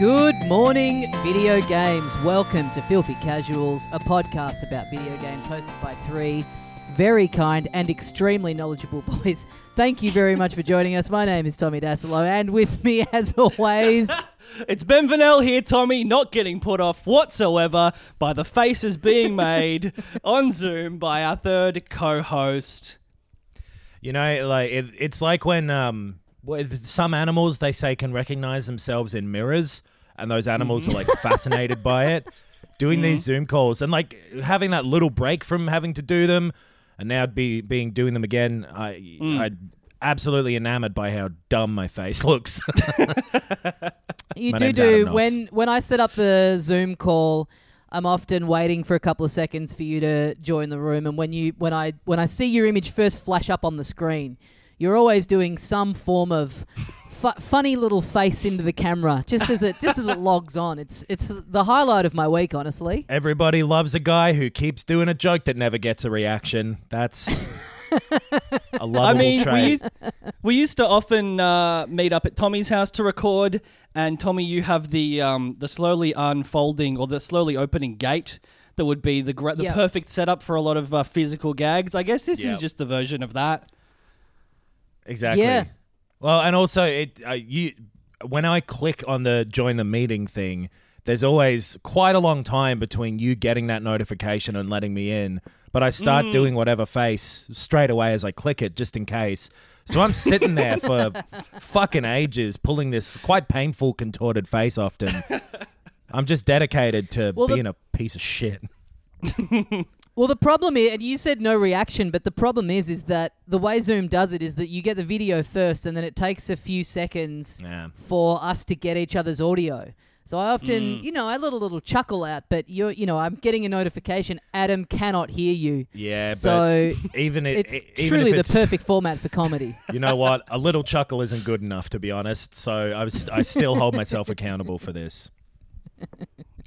Good morning, video games. Welcome to Filthy Casuals, a podcast about video games hosted by three very kind and extremely knowledgeable boys. Thank you very much for joining us. My name is Tommy Dassalo, and with me, as always, It's Ben Vernel here, Tommy, not getting put off whatsoever by the faces being made on Zoom by our third co-host. You know, like it, it's like when um, with some animals they say can recognize themselves in mirrors, and those animals are like mm-hmm. fascinated by it. Doing these mm-hmm. Zoom calls and like having that little break from having to do them, and now be being doing them again. I mm. I absolutely enamored by how dumb my face looks. you My do name's do Adam when when I set up the Zoom call. I'm often waiting for a couple of seconds for you to join the room, and when you when I when I see your image first flash up on the screen, you're always doing some form of fu- funny little face into the camera, just as it just as it logs on. It's it's the highlight of my week, honestly. Everybody loves a guy who keeps doing a joke that never gets a reaction. That's a lovable I mean, trait. we used, we used to often uh, meet up at Tommy's house to record, and Tommy, you have the um, the slowly unfolding or the slowly opening gate that would be the gra- the Yep. perfect setup for a lot of uh, physical gags. I guess this is just a version of that. Exactly. Yeah. Well, and also it uh, you when I click on the join the meeting thing, there's always quite a long time between you getting that notification and letting me in. But I start Mm. doing whatever face straight away as I click it, just in case. So I'm sitting there for fucking ages, pulling this quite painful contorted face. Often, I'm just dedicated to Well, the- being a piece of shit. Well, the problem is, and you said no reaction, but the problem is, is that the way Zoom does it is that you get the video first, and then it takes a few seconds Yeah. for us to get each other's audio. So I often, Mm. you know, I let a little chuckle out, but you're, you know, I'm getting a notification. Adam cannot hear you. Yeah, So but even it, it's e- even truly if the it's- perfect format for comedy. You know what? A little chuckle isn't good enough, to be honest. So I, was, I still hold myself accountable for this.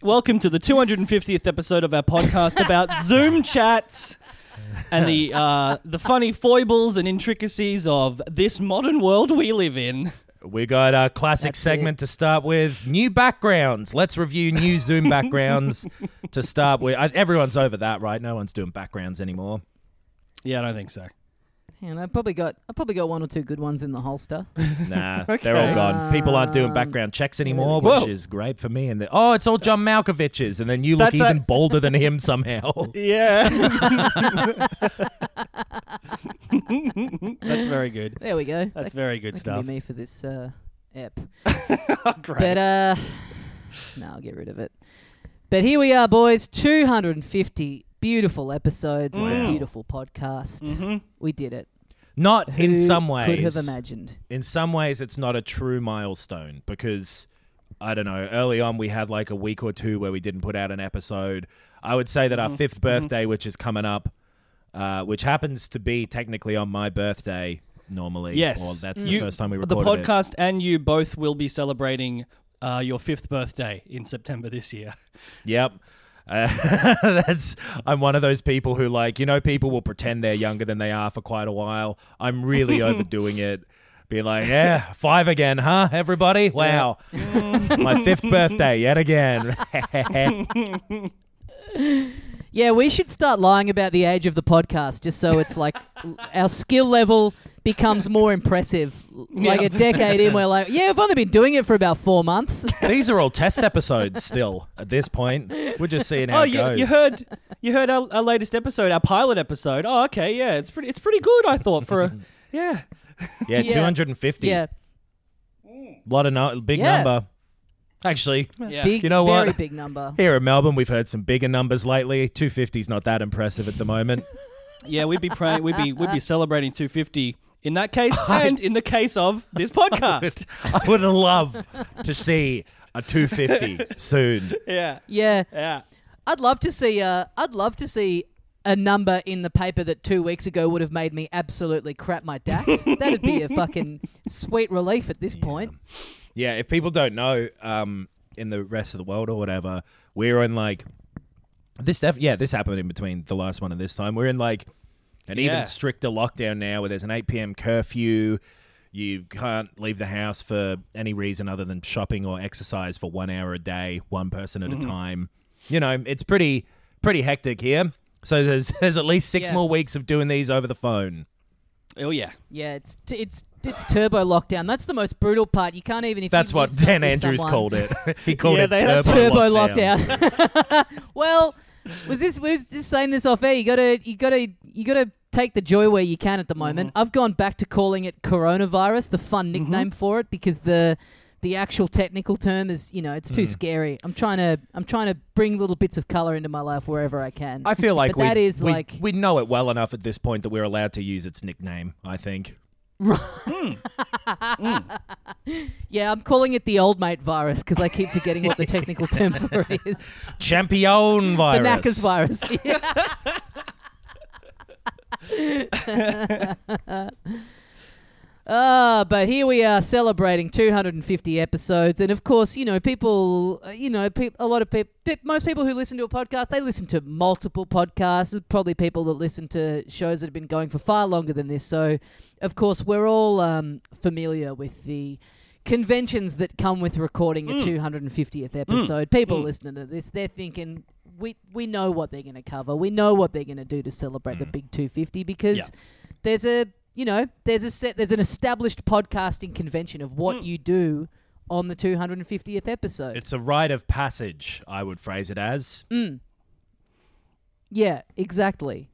Welcome to the 250th episode of our podcast about Zoom chats and the uh, the funny foibles and intricacies of this modern world we live in. We got a classic That's segment to start with new backgrounds. Let's review new Zoom backgrounds to start with. I, everyone's over that, right? No one's doing backgrounds anymore. Yeah, I don't think so. And I probably got, I probably got one or two good ones in the holster. Nah, they're all gone. People aren't doing Um, background checks anymore, Whoa. which is great for me. And the, oh, it's all John Malkovich's, and then you look That's even a- bolder than him somehow. Yeah. That's very good. There we go. That's that, very good that stuff. Can be me for this uh, ep. Great. But uh, no, I'll get rid of it. But here we are, boys. 250 beautiful episodes of a beautiful podcast. We did it. Not in Who some ways. could have imagined? in some ways it's not a true milestone because I don't know, early on we had like a week or two where we didn't put out an episode. I would say that Mm-hmm. our 5th birthday, which is coming up, uh, which happens to be technically on my birthday normally. yes. Well, that's You- the first time we The recorded it. podcast and you both will be celebrating uh, your fifth birthday in September this year. Yep. Uh, that's I'm one of those people who like you know people will pretend they're younger than they are for quite a while. I'm really overdoing it. Be like, yeah, five again, huh? Everybody, wow, my fifth birthday yet again. Yeah, we should start lying about the age of the podcast just so it's like our skill level becomes more impressive. Like a decade in, we're like, yeah, I've only been doing it for about four months. These are all test episodes still at this point. We're just seeing how oh, it you, goes. you heard you heard our, our latest episode, our pilot episode. Oh, okay, yeah, it's pretty it's pretty good. I thought for a yeah. Yeah, Yeah. 250. yeah. lot of no- big Yeah. number. Actually, Yeah. Big, You know very what? big number. here in Melbourne, we've heard some bigger numbers lately. 250's not that impressive at the moment. Yeah, we'd be praying. We'd be we'd be celebrating 250 in that case, and in the case of this podcast. I would love to see a 250 soon. yeah, Yeah, yeah. I'd love to see. Uh, I'd love to see a number in the paper that two weeks ago would have made me absolutely crap my dax. That'd be a fucking sweet relief at this point. Yeah, if people don't know, um, in the rest of the world or whatever, we're in like this. Def- yeah, this happened in between the last one and this time. We're in like an Yeah. even stricter lockdown now, where there's an 8 p.m. curfew. You can't leave the house for any reason other than shopping or exercise for one hour a day, one person at a time. You know, it's pretty pretty hectic here. So there's there's at least six Yeah. more weeks of doing these over the phone. Oh yeah. Yeah, it's t- it's it's turbo lockdown. That's the most brutal part. You can't even if That's you what live Dan with Andrews someone- called it. he called Yeah, it they- turbo, that's turbo lockdown. lockdown. well, was this we was just saying this off air? You gotta you gotta you gotta take the joy where you can at the moment. Mm-hmm. I've gone back to calling it coronavirus, the fun nickname for it, because the the actual technical term is you know it's too Mm. scary. I'm trying to I'm trying to bring little bits of color into my life wherever I can. I feel like But we, that is we, like- we know it well enough at this point that we're allowed to use its nickname. I think. Mm. yeah, I'm calling it the old mate virus because I keep forgetting what the technical term for it is. Champion virus. The knackers virus. Ah, but here we are celebrating 250 episodes, and of course, you know, people, uh, you know, peop a lot of people, most people who listen to a podcast, they listen to multiple podcasts. There's probably people that listen to shows that have been going for far longer than this. So, of course, we're all um, familiar with the conventions that come with recording a 250th episode. People listening to this, they're thinking. We, we know what they're going to cover. We know what they're going to do to celebrate the big 250 because Yeah. there's a you know there's a set there's an established podcasting convention of what hmm. you do on the 250th episode. It's a rite of passage. I would phrase it as. Mm. yeah, exactly.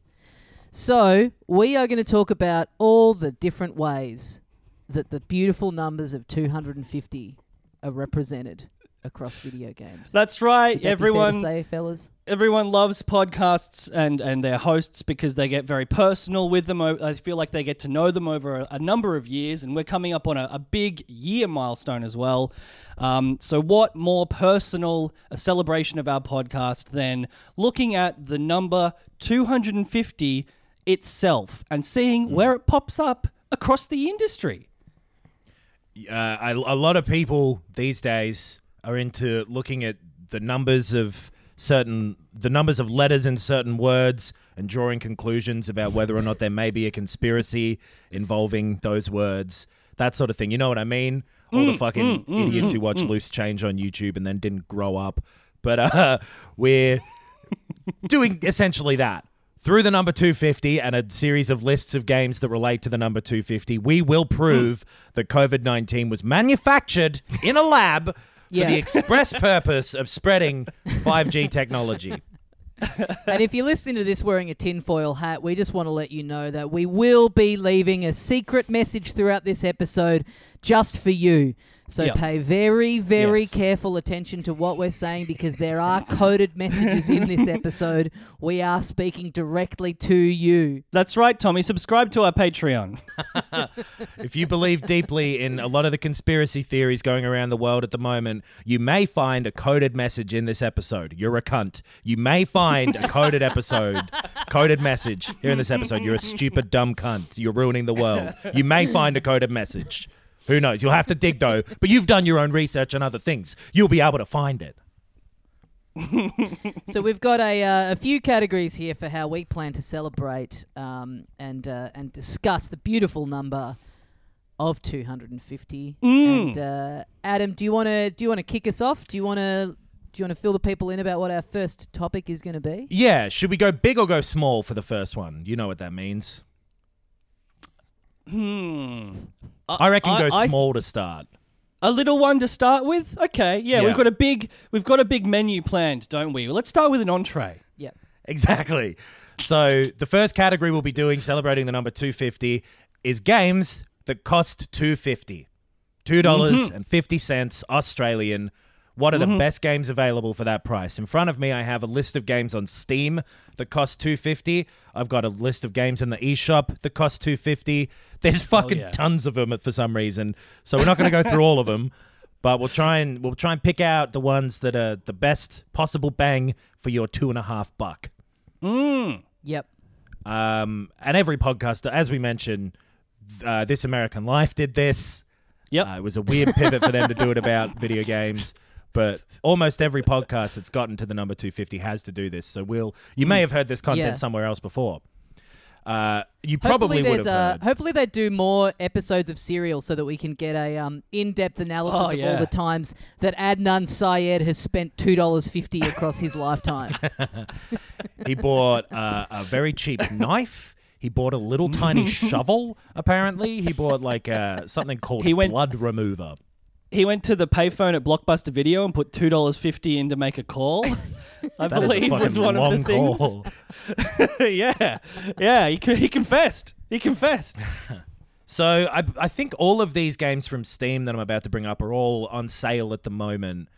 So we are going to talk about all the different ways that the beautiful numbers of 250 are represented across video games. That's right. That be fair to Everyone say, fellas. everyone loves podcasts and, and their hosts because they get very personal with them. I feel like they get to know them over a, a number of years, and we're coming up on a, a big year milestone as well. Um, so, what more personal a celebration of our podcast than looking at the number 250 itself and seeing where it pops up across the industry? Uh, I, a lot of people these days are into looking at the numbers of certain the numbers of letters in certain words and drawing conclusions about whether or not there may be a conspiracy involving those words that sort of thing. You know what i mean? All the mm, fucking mm, mm, idiots who watch loose change on youtube and then didn't grow up. But uh we're doing essentially that. Through the number 250 and a series of lists of games that relate to the number 250, we will prove that COVID 19 was manufactured in a lab Yeah. for the express purpose of spreading 5G technology. and if you're listening to this wearing a tinfoil hat, we just want to let you know that we will be leaving a secret message throughout this episode just for you. So Yep. pay very, very Yes. careful attention to what we're saying because there are coded messages in this episode. We are speaking directly to you. That's right, Tommy. Subscribe to our Patreon. If you believe deeply in a lot of the conspiracy theories going around the world at the moment, you may find a coded message in this episode. You're a cunt. You may find a coded episode, coded message here in this episode. You're a stupid, dumb cunt. You're ruining the world. You may find a coded message. Who knows? You'll have to dig though. But you've done your own research on other things. You'll be able to find it. So we've got a, uh, a few categories here for how we plan to celebrate um, and uh, and discuss the beautiful number of 250. And uh, Adam, do you want to do you want to kick us off? Do you want to do you want to fill the people in about what our first topic is going to be? Yeah. Should we go big or go small for the first one? You know what that means. Hmm. I reckon go I- small to start. A little one to start with? Okay, yeah, Yeah. we've got a big we've got a big menu planned, don't we? Well, let's start with an entree. Yep. Exactly. So the first category we'll be doing, celebrating the number 250, is games that cost 250. Two dollars and fifty cents Australian. What are the best games available for that price? In front of me, I have a list of games on Steam that cost two fifty. I've got a list of games in the eShop that cost two fifty. There's fucking yeah. tons of them for some reason, so we're not going to go through all of them. But we'll try and we'll try and pick out the ones that are the best possible bang for your two and a half buck. Yep. Um, and every podcaster, as we mentioned, uh, This American Life did this. Yep. Uh, it was a weird pivot for them to do it about video games. But almost every podcast that's gotten to the number 250 has to do this. So we'll, you may have heard this content Yeah. somewhere else before. Uh, you probably hopefully would have uh, heard. hopefully they do more episodes of Serial so that we can get a um, in-depth analysis Oh, of all the times that Adnan Syed has spent two dollars fifty across his lifetime. He bought uh, a very cheap knife. He bought a little tiny shovel. Apparently, he bought like uh, something called He went- blood remover. He went to the payphone at Blockbuster Video and put two dollars fifty in to make a call. I That is a believe was one of the things. yeah, yeah. He he confessed. He confessed. So I, I think all of these games from Steam that I'm about to bring up are all on sale at the moment,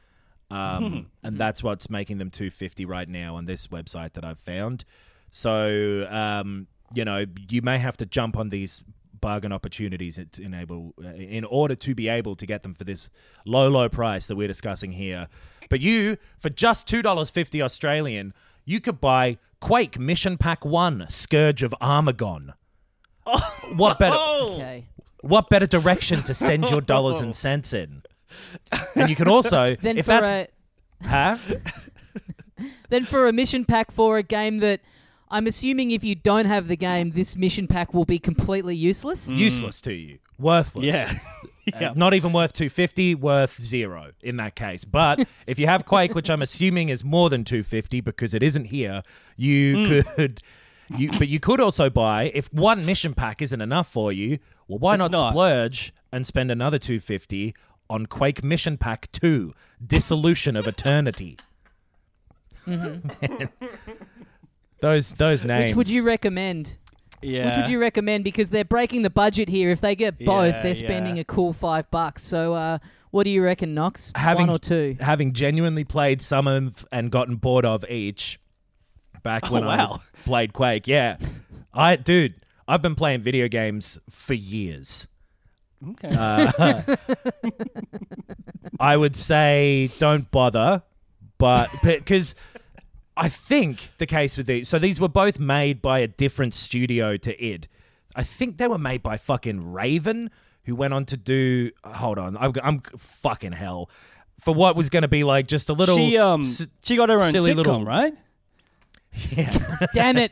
um, and that's what's making them 250 right now on this website that I've found. So um, you know you may have to jump on these bargain opportunities to enable uh, in order to be able to get them for this low low price that we're discussing here. But you for just two dollars fifty Australian, you could buy Quake Mission Pack One: Scourge of Armagon. Oh. What better? Okay. What better direction to send your dollars and cents in? And you can also, Then if for that's, a huh? then for a mission pack for a game that I'm assuming if you don't have the game, this mission pack will be completely useless. Mm. useless to you, worthless. Yeah. Uh, not even worth 250, worth zero in that case. But if you have Quake, which I'm assuming is more than 250 because it isn't here, you hmm. could. You, but you could also buy if one mission pack isn't enough for you. Well, why not, not. splurge and spend another 250 on Quake Mission Pack 2: Dissolution of Eternity? Mm-hmm. Those those names. Which would you recommend? Yeah. Which would you recommend? Because they're breaking the budget here. If they get both, Yeah, they're spending yeah. a cool five bucks. So, uh, what do you reckon, Knox? having One or two? having genuinely played some of and gotten bored of each back when Oh, wow. I played Quake. Yeah, I dude, I've been playing video games for years. Okay. Uh, I would say don't bother, but because I think the case with these, so these were both made by a different studio to id. I think they were made by fucking Raven, who went on to do. Hold on, I'm, I'm fucking hell for what was going to be like just a little. she um s- she got her own silly sitcom, little- right? yeah. Damn it!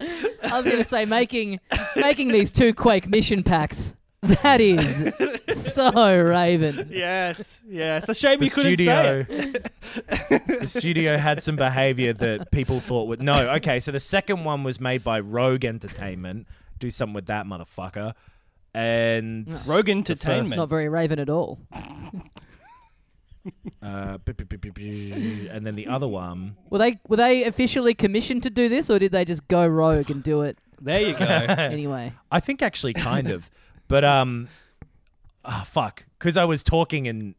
I was going to say making making these two Quake mission packs. That is so Raven. Yes. Yes. A shame the you couldn't say studio it. the studio had some behavior that people thought would no okay so the second one was made by rogue entertainment do something with that motherfucker and Rogue Entertainment. It's not very Raven at all. uh, bu- bu- bu- bu- bu- and then the other one Were they were they officially commissioned to do this, or did they just go rogue and do it There you go. anyway? i think actually kind of but um ah fuck because i was talking and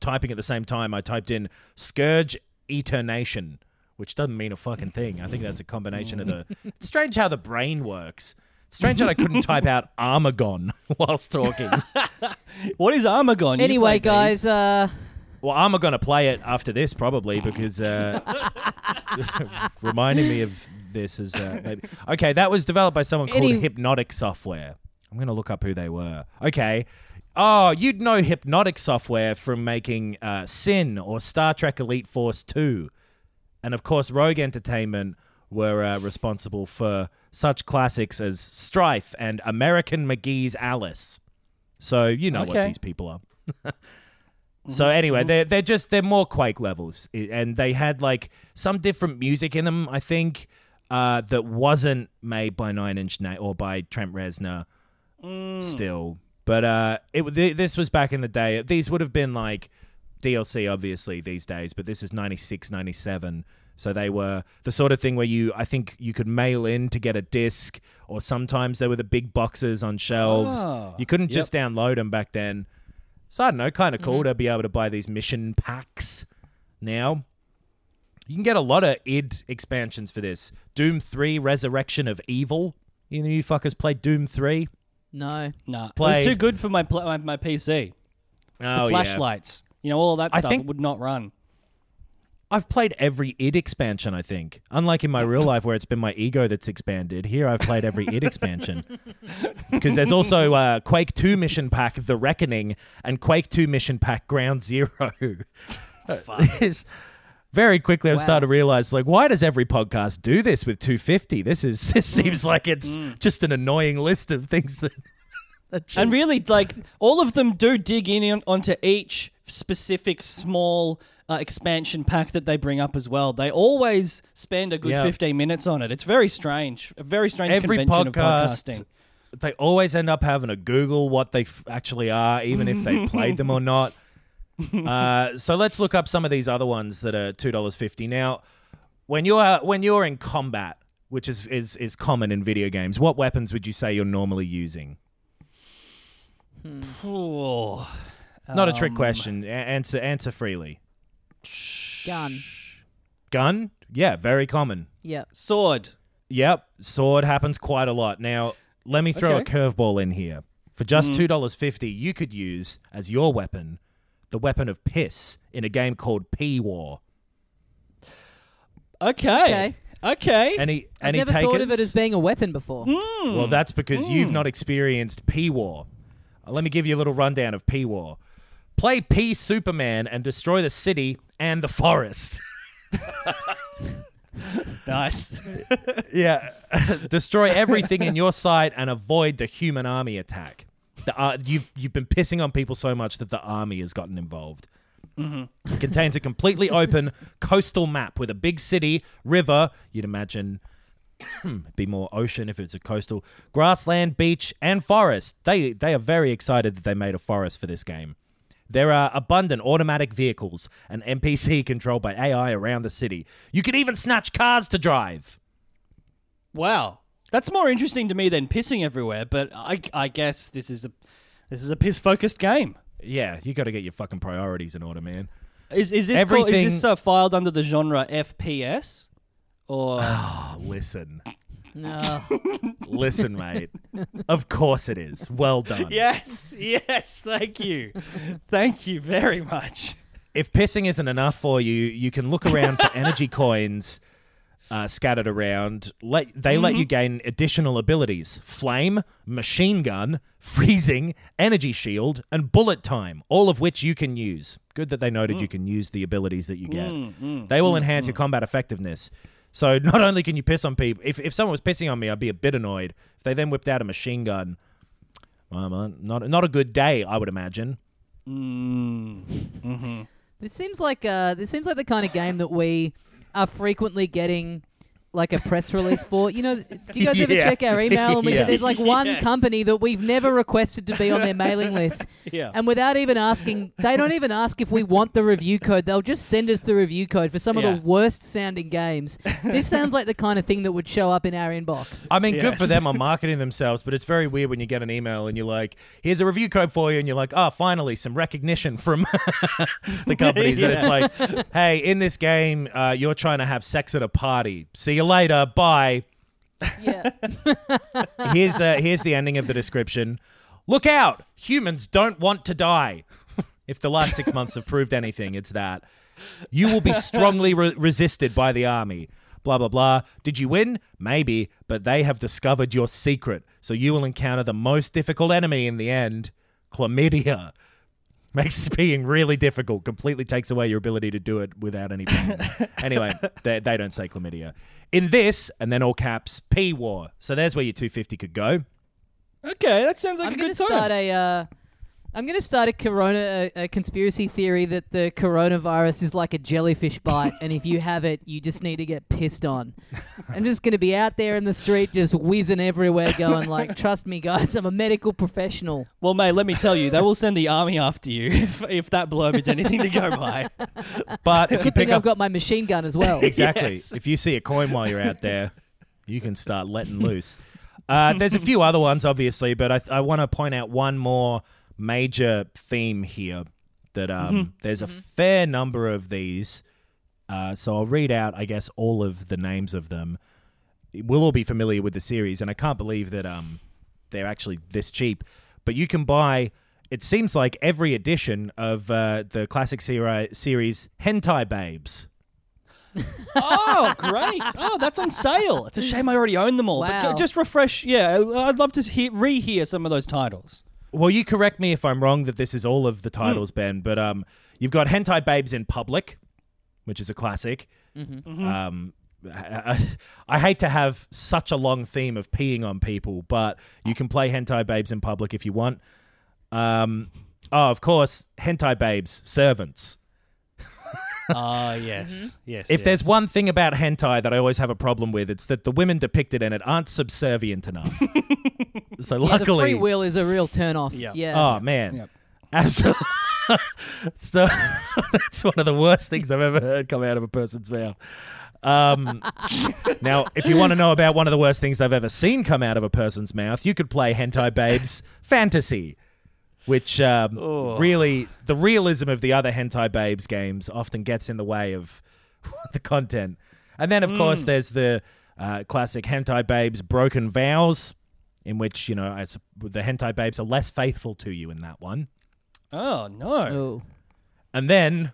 typing at the same time i typed in scourge eternation which doesn't mean a fucking thing i think that's a combination of the it's strange how the brain works Strange that I couldn't type out Armagon whilst talking. what is Armagon? You Anyway, played guys, uh, Well, I'm going to play it after this probably because uh, reminding me of this is uh, maybe okay. That was developed by someone called Any- Hipnotic Software. I'm going to look up who they were. Okay. Oh, you'd know Hipnotic Software from making uh, Sin or Star Trek Elite Force 2. And of course, Rogue Entertainment were uh, responsible for such classics as Strife and American McGee's Alice. So you know what these people are. So anyway, they're they're just they're more Quake levels, and they had like some different music in them. I think uh, that wasn't made by Nine Inch Nails or by Trent Reznor. Mm. Still, but uh, it th- this was back in the day. These would have been like DLC, obviously these days, but this is 96, 97. So they were the sort of thing where you, I think, you could mail in to get a disc, or sometimes there were the big boxes on shelves. Oh, you couldn't yep. just download them back then. So I don't know, kind of cool mm-hmm. to be able to buy these mission packs now. You can get a lot of id expansions for this. Doom 3 Resurrection of Evil. You know, you fuckers played Doom 3? No. Nah, it Played- was too good for my pla- my, my PC. Oh, the flashlights, you know, all that I stuff think- would not run. I've played every id expansion, I think. Unlike in my real life where it's been my ego that's expanded, here I've played every id expansion. Because there's also uh, Quake 2 Mission Pack The Reckoning and Quake 2 Mission Pack Ground Zero. It's- very quickly I've Wow. started to realize like why does every podcast do this with 250? This is this seems like it's just an annoying list of things that, that And really, like all of them do dig in on, onto each specific small uh, expansion pack that they bring up as well. They always spend a good Yeah. 15 minutes on it. It's very strange. A very strange every convention of podcast podcasting. they always end up having to google what they f- actually are even if they've played them or not uh, so let's look up some of these other ones that are $2.50 now when you're when you're in combat which is, is is common in video games what weapons would you say you're normally using Ooh. not a trick Um, question A- answer answer freely Gun. gun yeah very common Yep. Sword. Yep, sword happens quite a lot. Now, let me throw Okay. a curveball in here. For just two dollars fifty, you could use as your weapon the weapon of piss in a game called P War. Okay. Okay. Okay. Any I've any never takers? thought of it as being a weapon before. well, that's because you've not experienced P War. Uh, Let me give you a little rundown of P War. Play P Superman and destroy the city and the forest. nice. Yeah, destroy everything in your sight and avoid the human army attack. The, uh, you've you've been pissing on people so much that the army has gotten involved. It contains a completely open coastal map with a big city, river. You'd imagine it'd be more ocean if it's a coastal grassland, beach, and forest. They they are very excited that they made a forest for this game. There are abundant automatic vehicles and NPC controlled by AI around the city. You can even snatch cars to drive. wow. That's more interesting to me than pissing everywhere, but I, I guess this is a this is a piss focused game. Yeah, you got to get your fucking priorities in order, man. Is is this called, is this uh, filed under the genre FPS or Oh, listen, No. listen, mate. Of course it is. Well done. Yes, yes, thank you. thank you very much. If pissing isn't enough for you, you can look around for energy coins uh, scattered around. Let they let you mm-hmm. gain additional abilities: flame, machine gun, freezing, energy shield, and bullet time. All of which you can use. Good that they noted mm. you can use the abilities that you get. Mm, mm, they will enhance your combat effectiveness. So not only can you piss on people, if if someone was pissing on me, I'd be a bit annoyed. If they then whipped out a machine gun, well, well, not not a good day, I would imagine. Mm-hmm. This seems like uh, this seems like the kind of game that we are frequently getting like a press release for. You know, do you guys ever Yeah. check our email and we Yeah. get there's like one Yes. company that we've never requested to be on their mailing list. Yeah. And without even asking, they don't even ask if we want the review code. They'll just send us the review code for some of Yeah. the worst sounding games. This sounds like the kind of thing that would show up in our inbox. I mean, good for Yes. them on marketing themselves, but it's very weird when you get an email and you're like, "Here's a review code for you," and you're like, "Oh, finally, some recognition from the companies." And it's like, "Hey, in this game, uh, you're trying to have sex at a party. See you later. Bye." Yeah. Here's uh, here's the ending of the description. Look out! Humans don't want to die. if the last six months have proved anything, it's that you will be strongly re- resisted by the army. Blah blah blah. Did you win? Maybe, but they have discovered your secret, so you will encounter the most difficult enemy in the end: chlamydia. Makes being really difficult. Completely takes away your ability to do it without any pain. anyway, they, they don't say chlamydia. In this, and then all caps, P War. So there's where your 250 could go. Okay, that sounds like I'm a going good to time. start a. Uh, I'm going to start a corona a, a conspiracy theory that the coronavirus is like a jellyfish bite, and if you have it, you just need to get pissed on. I'm just going to be out there in the street, just whizzing everywhere, going like, "Trust me, guys, I'm a medical professional." Well, mate, let me tell you, they will send the army after you if, if that blurb is anything to go by. But if you Good pick thing I've up got my machine gun as well. exactly, Yes. if you see a coin while you're out there, you can start letting loose. Uh, there's a few other ones, obviously, but I, I want to point out one more major theme here. That um, there's a fair number of these. Uh, so I'll read out, I guess, all of the names of them. We'll all be familiar with the series, and I can't believe that um, they're actually this cheap. But you can buy. It seems like every edition of uh, the classic seri- series Hentai Babes. Oh, great! Oh, that's on sale. It's a shame I already own them all. Wow. go- just refresh. Yeah, I'd love to hear, rehear some of those titles. Well, you correct me if I'm wrong that this is all of the titles, Ben, but um, you've got Hentai Babes in Public, which is a classic. Um, I, I, I hate to have such a long theme of peeing on people, but you can play Hentai Babes in Public if you want. Um, oh, of course, Hentai Babes, Servants. Ah, yes, yes. If there's one thing about hentai that I always have a problem with, it's that the women depicted in it aren't subservient enough. so Yeah, the luckily, free will is a real turn off. Yeah. Yeah. Oh man, Yep. absolutely. so that's one of the worst things I've ever heard come out of a person's mouth. Um, now, if you want to know about one of the worst things I've ever seen come out of a person's mouth, you could play Hentai Babes Fantasy, which um, really the realism of the other Hentai Babes games often gets in the way of the content. And then, of course, there's the uh, classic Hentai Babes Broken Vows, in which you know it's, the Hentai Babes are less faithful to you in that one. Oh no. Oh. And then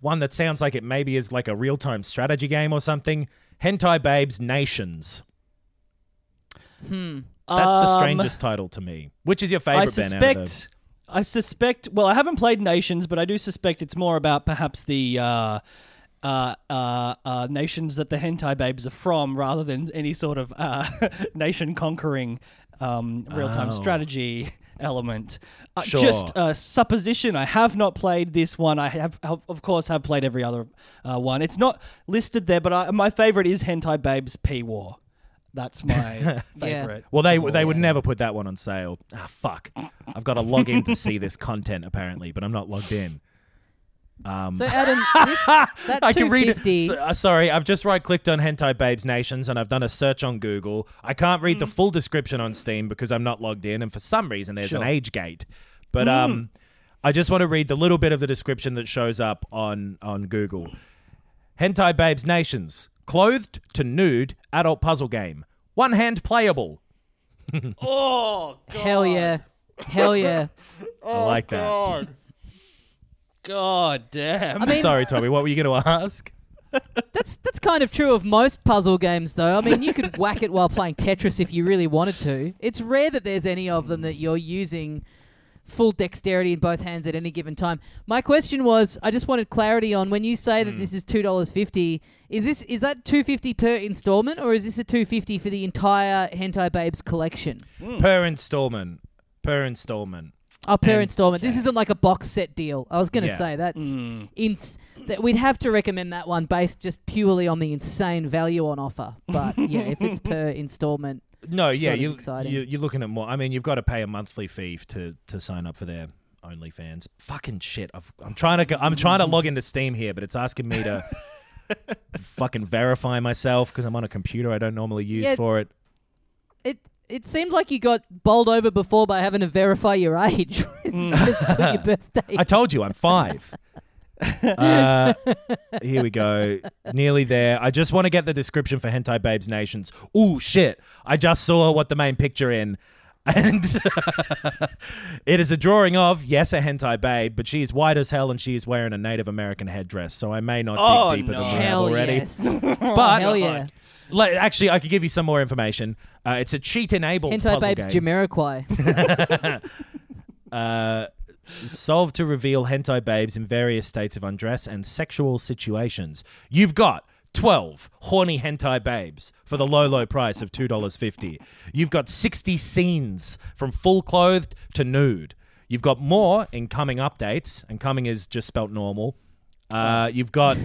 one that sounds like it maybe is like a real time strategy game or something Hentai Babes Nations. That's the Um, strangest title to me. Which is your favorite, I Ben? out of suspect. I suspect. Well, I haven't played Nations, but I do suspect it's more about perhaps the uh, uh, uh, uh, nations that the hentai babes are from, rather than any sort of uh, nation conquering um, real time Oh. strategy element. Uh, Sure. Just a supposition. I have not played this one. I have, have of course, have played every other uh, one. It's not listed there, but I, my favorite is hentai babes P War. That's my favorite. Well, they they would never put that one on sale. Ah, fuck. I've got to log in to see this content apparently, but I'm not logged in. So Adam, this, that I can read it. 250 So- uh, sorry, I've just right clicked on Hentai Babes Nations and I've done a search on Google. I can't read the full description on Steam because I'm not logged in, and for some reason there's an age gate. But um, I just want to read the little bit of the description that shows up on on Google. Hentai Babes Nations, clothed to nude adult puzzle game, one hand playable. Oh Hell yeah. Hell yeah. Oh, I like that. God damn. I mean, Sorry, Tommy. What were you going to ask? that's that's kind of true of most puzzle games, though. I mean, you could whack it while playing Tetris if you really wanted to. It's rare that there's any of them that you're using full dexterity in both hands at any given time. My question was, I just wanted clarity on when you say that hmm. this is two dollars fifty. Is this is that two fifty per installment, or is this a two fifty for the entire Hentai Babes collection? Hmm. Per installment. Per installment. Oh, per And- installment. This isn't like a box set deal. I was going to Yeah. say that's hmm. ins- that we'd have to recommend that one based just purely on the insane value on offer. But yeah, if it's per installment, No, It's yeah, you, you you're looking at more. I mean, you've got to pay a monthly fee to to sign up for their OnlyFans. Fucking shit! I've, I'm trying to go, I'm trying to log into Steam here, but it's asking me to fucking verify myself because I'm on a computer I don't normally use Yeah. for it. it it seemed like you got bowled over before by having to verify your age. Just put your birthday. I told you I'm five. Uh, here we go. Nearly there. I just want to get the description for Hentai Babes Nations. Ooh, shit. I just saw what the main picture in. And it is a drawing of, yes, a hentai babe, but she is white as hell and she is wearing a Native American headdress. So I may not Oh, dig deeper no. than Hell already. yes. But Hell yeah. like, actually, I could give you some more information. Uh, it's a cheat-enabled Hentai puzzle Babes game. Jamiroquai. uh, solved to reveal hentai babes in various states of undress and sexual situations. You've got 12 horny hentai babes for the low, low price of $2.50. You've got 60 scenes from full clothed to nude. You've got more in coming updates, and coming is just spelt normal. Uh, you've got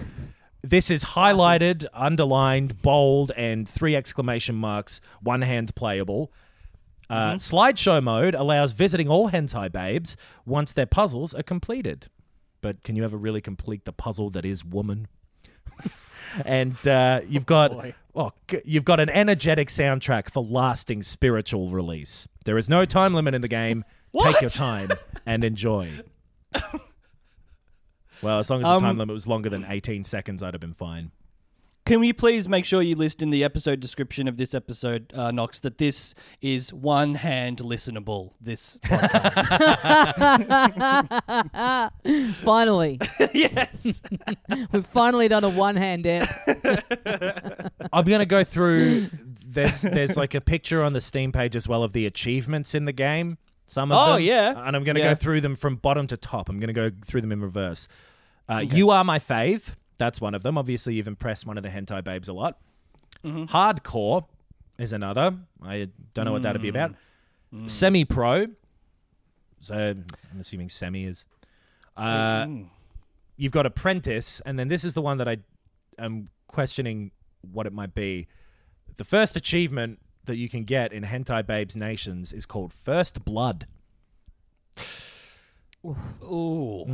this is highlighted, underlined, bold, and three exclamation marks, one hand playable. Uh, Slideshow mode allows visiting all hentai babes once their puzzles are completed. But can you ever really complete the puzzle that is woman? and uh, you've got oh, g- you've got an energetic soundtrack for lasting spiritual release. There is no time limit in the game. Take your time and enjoy. well, as long as the time Um, limit was longer than 18 seconds, I'd have been fine. Can we please make sure you list in the episode description of this episode, uh, Knox, that this is one hand listenable? This podcast. Finally, yes. we've finally done a one-hand app. I'm gonna go through. There's there's like a picture on the Steam page as well of the achievements in the game. Some of Oh, them. yeah. and I'm gonna Yeah. go through them from bottom to top. I'm gonna go through them in reverse. Uh, You are my fave. That's one of them. Obviously, you've impressed one of the hentai babes a lot. Mm-hmm. Hardcore is another. I don't know what that'd be about. Mm. Semi pro. So I'm assuming semi is. Uh, Mm. you've got apprentice, and then this is the one that I am questioning what it might be. The first achievement that you can get in Hentai Babes Nations is called First Blood. Ooh.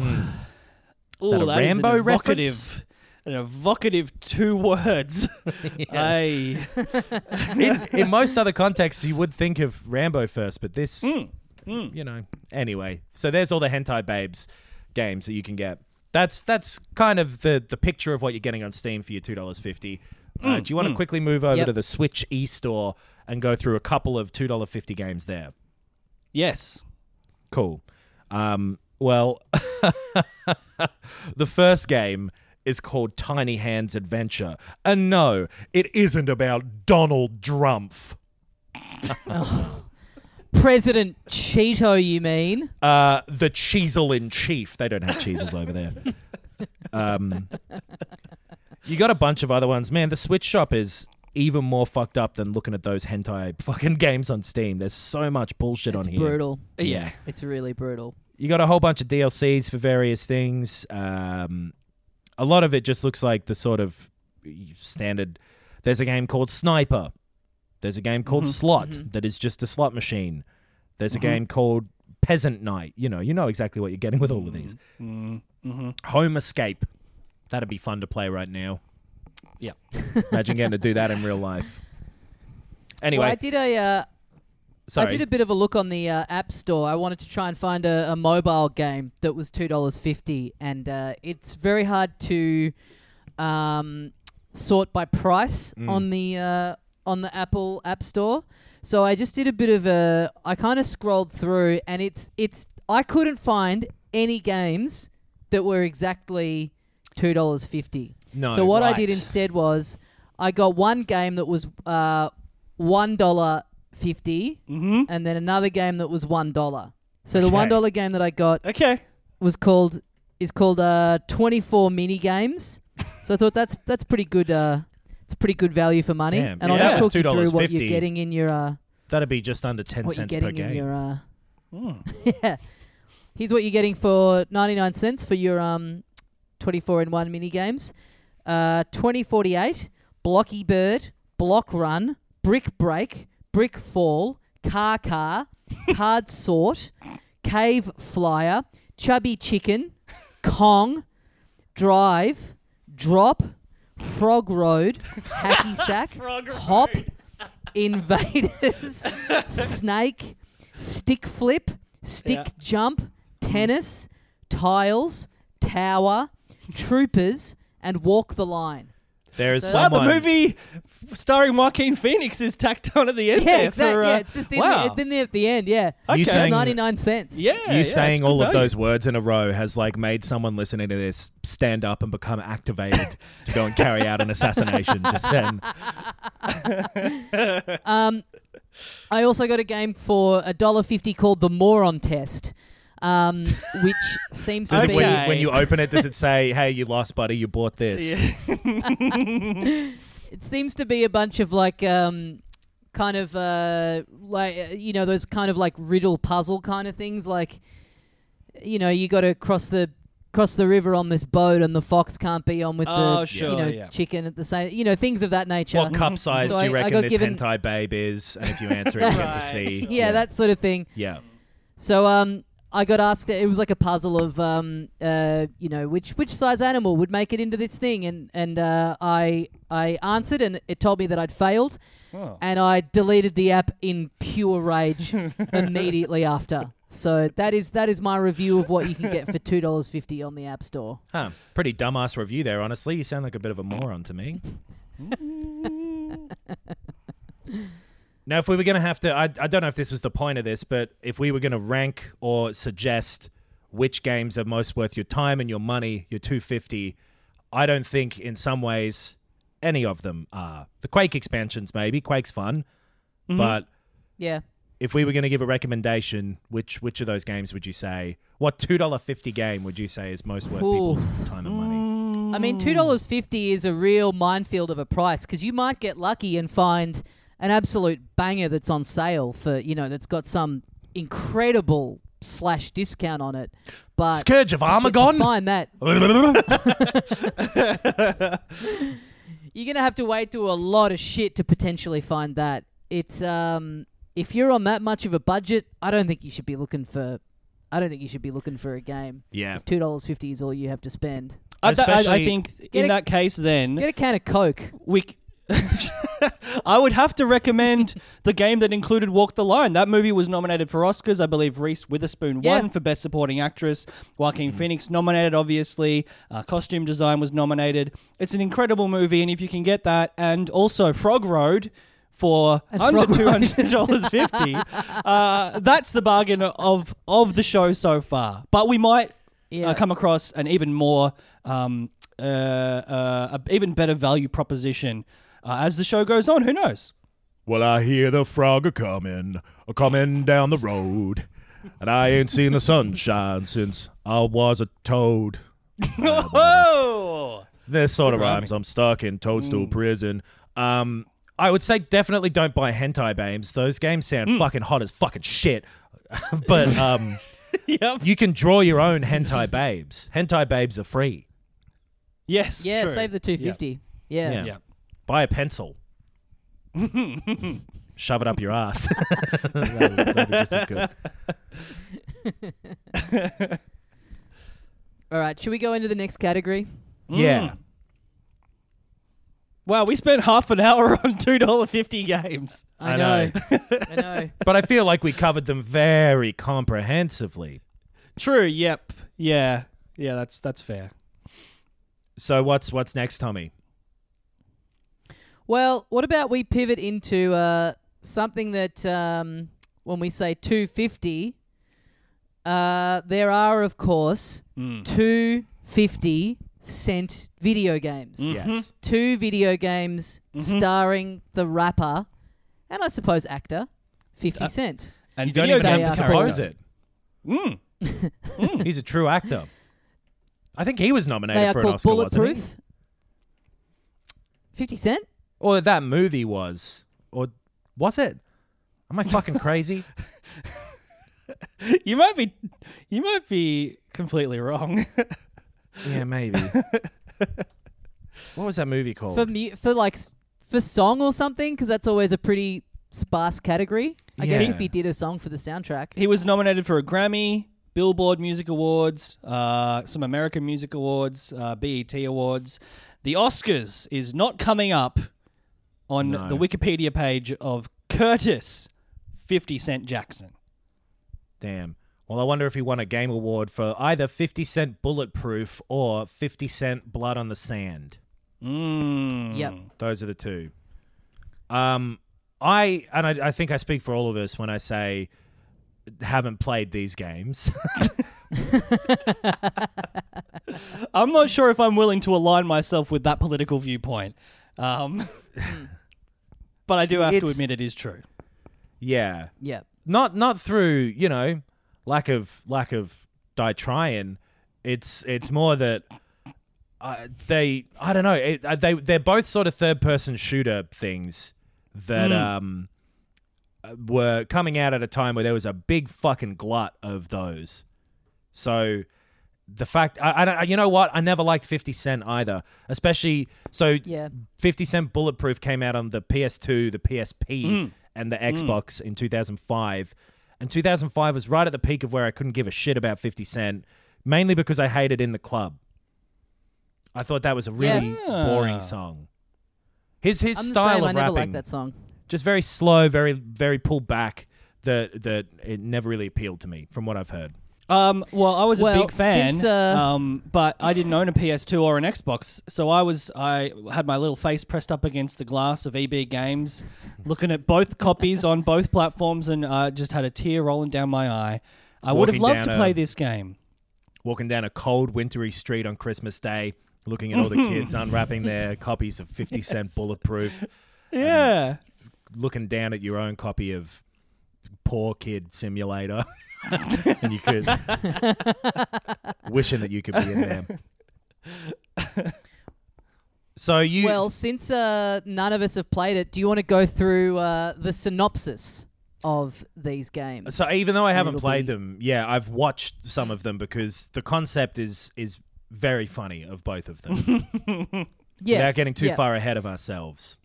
Ooh, that a that is Rambo an reference? Evocative, an evocative two words. I in, in most other contexts, you would think of Rambo first, but this, Mm, you know. Anyway, so there's all the Hentai Babes games that you can get. That's that's kind of the the picture of what you're getting on Steam for your two dollars fifty. Uh, do you want to quickly move over Yep. to the Switch e-store and go through a couple of two dollar fifty games there? yes. Cool. Um, well, the first game is called Tiny Hands Adventure. And no, it isn't about Donald Drumpf. President Cheeto, you mean? Uh, the Cheezel in Chief. They don't have Cheezels over there. Um, you got a bunch of other ones. Man, the Switch shop is even more fucked up than looking at those hentai fucking games on Steam. There's so much bullshit It's on here. brutal. Yeah. It's really brutal. you got a whole bunch of DLCs for various things. Um, a lot of it just looks like the sort of standard. There's a game called Sniper. There's a game called mm-hmm. Slot mm-hmm. that is just a slot machine. There's a mm-hmm. game called Peasant Night. You know, you know exactly what you're getting with all of these. Home Escape. That'd be fun to play right now. Yeah. Imagine getting to do that in real life. Anyway, Well, I did a. Uh, sorry. I did a bit of a look on the uh, App Store. I wanted to try and find a, a mobile game that was two dollars fifty, and uh, it's very hard to um, sort by price Mm. on the uh, on the Apple App Store. So I just did a bit of a. I kind of scrolled through, and it's it's. I couldn't find any games that were exactly two dollars fifty. No, so what I did instead was I got one game that was uh, one dollar Mm-hmm. and then another game that was one dollar. So the Okay. one dollar game that I got Okay. was called is called uh, twenty four mini games. So I thought that's that's pretty good. Uh, it's pretty good value for money. Damn. And I'll Yeah. just talk you through what $2.50. you're getting in your uh, That'd be just under 10 what you're cents per getting in game. your uh, Hmm. yeah. Here's what you're getting for 99 cents for your um 24 in 1 mini games. Uh 2048, Blocky Bird, Block Run, Brick Break, Brick Fall, Car Car, Card Sort, Cave Flyer, Chubby Chicken, Kong, Drive, Drop, Frog Road, Hacky Sack, Hop, Invaders, Snake, Stick Flip, Stick Yeah. Jump, Tennis, Tiles, Tower, Troopers, and Walk the Line. There's So- Wow, someone. the movie starring Joaquin Phoenix is tacked on at the end Yeah, there exactly. for. Uh, yeah, it's just in, wow. the, in there at the end. Yeah, Okay. It's saying- 99 cents. yeah, you yeah, saying it's all of value. those words in a row has like made someone listening to this stand up and become activated to go and carry out an assassination just then. Um, I also got a game for a dollar fifty called the Moron Test, um, which seems to it, be when, you, when you open it, does it say, "Hey, you lost, buddy. You bought this"? it seems to be a bunch of like um kind of uh like uh, you know those kind of like riddle puzzle kind of things like you know, you got to cross the cross the river on this boat, and the fox can't be on with Oh, the sure, you know yeah. chicken at the same. You know, things of that nature. What cup size So do you I- I reckon got this given- hentai babe is? And if you answer it, you get to see. yeah, that sort of thing. Yeah. So um, I got asked. It was like a puzzle of um, uh, you know, which which size animal would make it into this thing, and and uh, I I answered, and it told me that I'd failed, and I deleted the app in pure rage immediately after. So that is that is my review of what you can get for two dollars fifty on the App Store. Huh. Pretty dumbass review there, honestly. You sound like a bit of a moron to me. now, if we were going to have to, I, I don't know if this was the point of this, but if we were going to rank or suggest which games are most worth your time and your money, your 250, I don't think in some ways any of them are. The Quake expansions, maybe. Quake's fun. Mm-hmm. But Yeah. if we were going to give a recommendation, which which of those games would you say? What two dollar fifty game would you say is most worth Ooh. people's time and money? I mean, two dollars fifty is a real minefield of a price because you might get lucky and find an absolute banger that's on sale for you know that's got some incredible slash discount on it. But Scourge of to get- Armagon? to find that you're gonna have to wade through a lot of shit to potentially find that. It's um, if you're on that much of a budget, I don't think you should be looking for. I don't think you should be looking for a game. Yeah. If two dollars fifty is all you have to spend, I, th- I- I think in a- that case, then get a can of Coke. we. c- I would have to recommend the game that included Walk the Line. That movie was nominated for Oscars. I believe Reese Witherspoon Yeah. won for Best Supporting Actress. Joaquin Phoenix nominated, obviously. Uh, costume design was nominated. It's an incredible movie, and if you can get that, and also Frog Road for And under Frog two Road. hundred dollars fifty, uh, that's the bargain of of the show so far. But we might Yeah. uh, come across an even more, um, uh, uh, a even better value proposition uh, as the show goes on. Who knows? Well, I hear the frog a coming, a coming down the road, and I ain't seen the sunshine since I was a toad. Oh, This sort of Good rhymes. I'm stuck in Toadstool Prison. Um, I would say definitely don't buy hentai babes. Those games sound fucking hot as fucking shit. but um, yep. you can draw your own hentai babes. Hentai babes are free. Yes. Yeah, true. save the two fifty. Yeah. Yeah. Yeah. Buy a pencil. Shove it up your ass. that'll, that'll be just as good. All right, should we go into the next category? Yeah. Hmm. Wow, we spent half an hour on two dollar fifty games. I, I know. know. I know. But I feel like we covered them very comprehensively. True. Yep. Yeah. Yeah. That's that's fair. So what's what's next, Tommy? Well, what about we pivot into uh, something that um, when we say 250, uh, there are, of course, Hmm. 250 cent video games. Yes. Two video games Mm-hmm. starring the rapper and I suppose actor 50 Cent. And You don't video even have games to suppose it. Mm. He's a true actor. I think he was nominated They are for an called Oscar, wasn't he? Bulletproof. 50 Cent? Or that movie was. Or was it? Am I fucking crazy? You might be, you might be completely wrong. yeah, maybe. what was that movie called? For mu- for like for song or something because that's always a pretty sparse category. I guess if he did a song for the soundtrack. He was nominated for a Grammy, Billboard Music Awards, uh, some American Music Awards, uh, BET Awards. The Oscars is not coming up on No. the Wikipedia page of Curtis 50 Cent Jackson. Damn. Well, I wonder if he won a game award for either 50 Cent Bulletproof or 50 Cent Blood on the Sand. Mm. Yep. Those are the two. Um, I and I, I think I speak for all of us when I say haven't played these games. I'm not sure if I'm willing to align myself with that political viewpoint. Um, but I do have to It's- admit it is true. yeah, Yeah. not not through you know lack of lack of die trying. It's it's more that uh, they I don't know it, uh, they they're both sort of third person shooter things that um uh, were coming out at a time where there was a big fucking glut of those. So the fact I, I, you know what I never liked 50 Cent either, especially so Yeah. 50 Cent Bulletproof came out on the PS2, the PSP, Mm. and the Xbox in 2005. And 2005 was right at the peak of where I couldn't give a shit about 50 Cent, mainly because I hated In the Club. I thought that was a really boring song. His his I'm the style same. of I never rapping liked that song. just very slow, very very pulled back. That that it never really appealed to me from what I've heard. Um, well, I was a big fan, since, uh, um, but I didn't own a PS2 or an Xbox, so I was I had my little face pressed up against the glass of EB Games, looking at both copies on both platforms, and I just had a tear rolling down my eye. I would have Walking loved to down play this game. Walking down a cold, wintry street on Christmas Day, looking at all the kids unwrapping their copies of 50 Cent Bulletproof, Yeah, looking down at your own copy of Poor Kid Simulator, and you could wishing that you could be in there. So you Well, since uh, none of us have played it, do you want to go through uh, the synopsis of these games? So even though I haven't played be- them, yeah, I've watched some of them because the concept is is very funny of both of them. yeah, Without getting too yeah. far ahead of ourselves.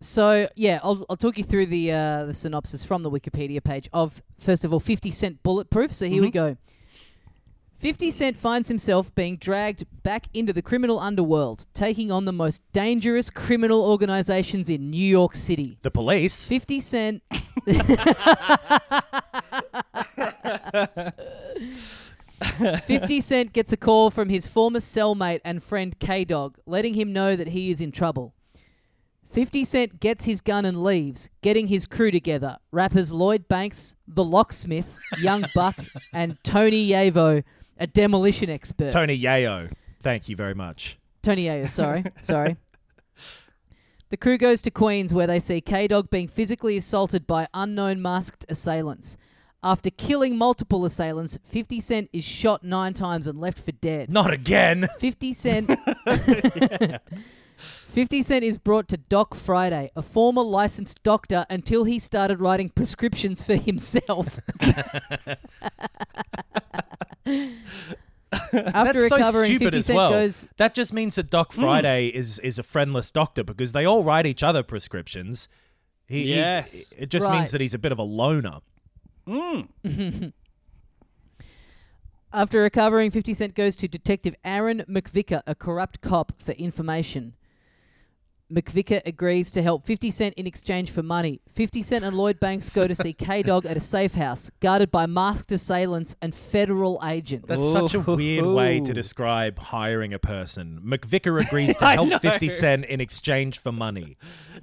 So yeah, I'll, I'll talk you through the uh, the synopsis from the Wikipedia page of first of all, Fifty Cent Bulletproof. So here we go. 50 Cent finds himself being dragged back into the criminal underworld, taking on the most dangerous criminal organizations in New York City. The police. 50 Cent. Fifty Cent gets a call from his former cellmate and friend K Dog, letting him know that he is in trouble. 50 Cent gets his gun and leaves, getting his crew together. Rappers Lloyd Banks, The Locksmith, Young Buck, and Tony Yavo, a demolition expert. Tony Yayo. Thank you very much. Tony Yayo, sorry, sorry. The crew goes to Queens where they see K Dog being physically assaulted by unknown masked assailants. After killing multiple assailants, 50 Cent is shot nine times and left for dead. Not again. 50 Cent. 50 Cent is brought to Doc Friday, a former licensed doctor until he started writing prescriptions for himself. After That's so recovering, stupid 50 as Cent well. goes. That just means that Doc hmm. Friday is is a friendless doctor because they all write each other prescriptions. He, he- Yes. it just Right. means that he's a bit of a loner. Hmm. After recovering, 50 Cent goes to Detective Aaron McVicker, a corrupt cop, for information. McVicker agrees to help 50 Cent in exchange for money. 50 Cent and Lloyd Banks go to see K Dog at a safe house, guarded by masked assailants and federal agents. That's such a weird way to describe hiring a person. McVicker agrees to I help know. 50 Cent in exchange for money.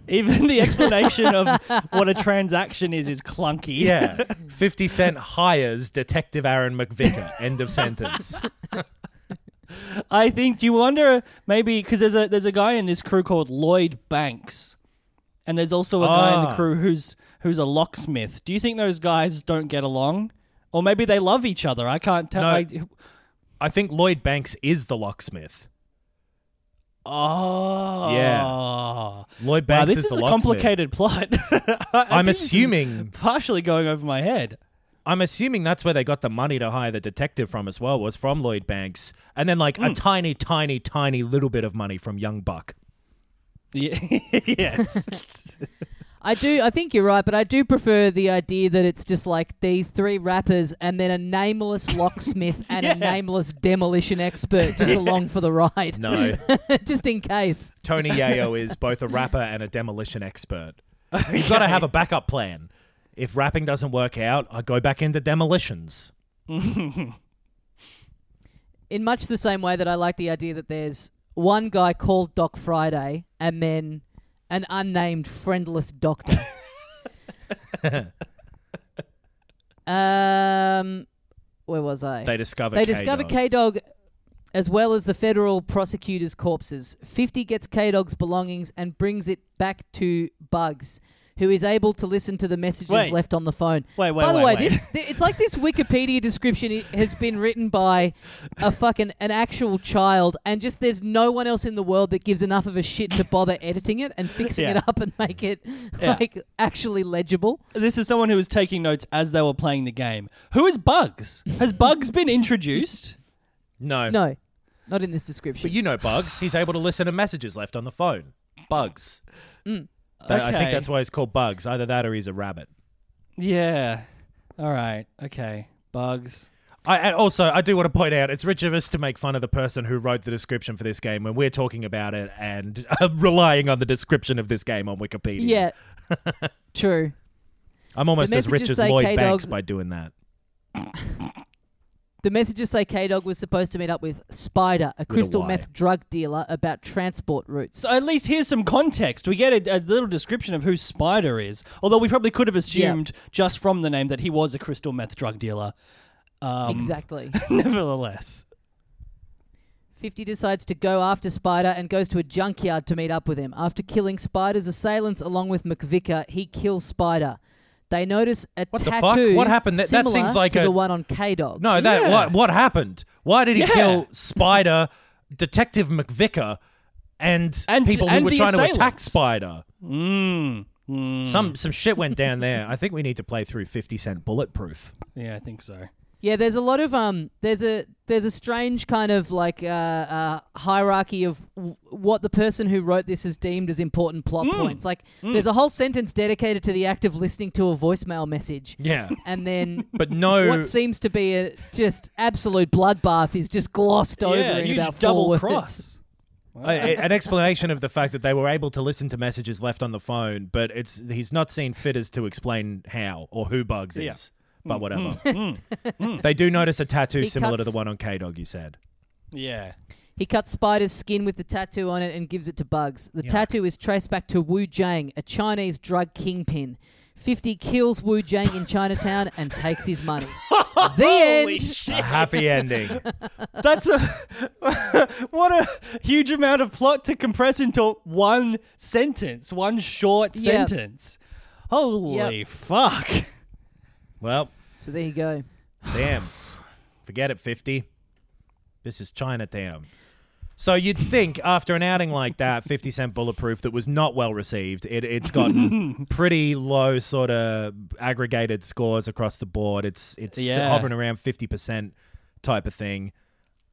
even the explanation of what a transaction is is clunky. Yeah. 50 Cent hires Detective Aaron McVicker. End of sentence. I think. Do you wonder maybe because there's a there's a guy in this crew called Lloyd Banks, and there's also a guy in the Ah. crew who's who's a locksmith. Do you think those guys don't get along, or maybe they love each other? I can't tell. No. I, I think Lloyd Banks is the locksmith. oh, Yeah. Lloyd Wow, Banks this is is, the a locksmith. complicated plot. I I'm think this is assuming partially going over my head. I'm assuming that's where they got the money to hire the detective from as well, was from Lloyd Banks. And then like a hmm. tiny, tiny, tiny little bit of money from Young Buck. Yeah. yes. I do. I think you're right, but I do prefer the idea that it's just like these three rappers and then a nameless locksmith and a nameless demolition expert just along for the ride, No. just in case. Tony Yayo is both a rapper and a demolition expert. You've got to have a backup plan. If rapping doesn't work out, I go back into demolitions. In much the same way that I like the idea that there's one guy called Doc Friday and then an unnamed friendless doctor. um, where was I? They discover They K-Dog. discover K Dog as well as the federal prosecutor's corpses. 50 gets K Dog's belongings and brings it back to Bugs, who is able to listen to the messages Wait. left on the phone. Wait, wait, By the wait, way, wait. this th- it's like this Wikipedia description i- has been written by a fucking an actual child, and just there's no one else in the world that gives enough of a shit to bother editing it and fixing Yeah. it up and make it Yeah. like actually legible. This is someone who was taking notes as they were playing the game. Who is Bugs? Has Bugs been introduced? No. No, not in this description. But you know Bugs. He's able to listen to messages left on the phone. Bugs. Mm. That- I think Okay. that's why he's called Bugs. Either that or he's a rabbit. Yeah. All right. Okay. Bugs. I, and also, I do want to point out it's rich of us to make fun of the person who wrote the description for this game when we're talking about it and uh, relying on the description of this game on Wikipedia. yeah, true. I'm almost as rich messages as say Lloyd K-Dog- Banks by doing that. The messages say K Dog was supposed to meet up with Spider, a crystal Y. meth drug dealer, about transport routes. So at least here's some context. We get a, a little description of who Spider is. Although we probably could have assumed just from the name that he was a crystal meth drug dealer. Um, exactly. Nevertheless. 50 decides to go after Spider and goes to a junkyard to meet up with him. After killing Spider's assailants along with McVicker, he kills Spider. They notice a What the fuck? tattoo What happened? That- that similar seems like to a- the one on K Dog. No, that Yeah. what what happened? Why did he Yeah. kill Spider, Detective McVicker, and, And- people who and were the trying to attack. Spider? Mm. Mm. Some some shit went down there. I think we need to play through Fifty Cent Bulletproof. Yeah, I think so. Yeah, there's a lot of um, there's a there's a strange kind of like uh, uh, hierarchy of w- what the person who wrote this has deemed as important plot Hmm. points. Like, there's a whole sentence dedicated to the act of listening to a voicemail message, Yeah, and then but no. what seems to be a just absolute bloodbath is just glossed over in about double four words. cross. a- a- an explanation of the fact that they were able to listen to messages left on the phone, but it's he's not seen fit as to explain how or who Bugs Yeah. is. But mm, whatever. Mm. Mm, they do notice a tattoo He similar to cuts- the one on K Dog. You said. Yeah. He cuts Spider's skin with the tattoo on it and gives it to Bugs. The Yuck. tattoo is traced back to Wu Jang, a Chinese drug kingpin. 50 kills Wu Jang in Chinatown and takes his money. the end. A happy ending. That's a what a huge amount of plot to compress into one sentence, one short Yep. sentence. Holy Yep. fuck. Well, So there you go. damn. Forget it, 50. This is Chinatown. So you'd think after an outing like that, 50 Cent Bulletproof, that was not well received, it, it's gotten pretty low sort of aggregated scores across the board. It's it's Yeah. hovering around 50% type of thing.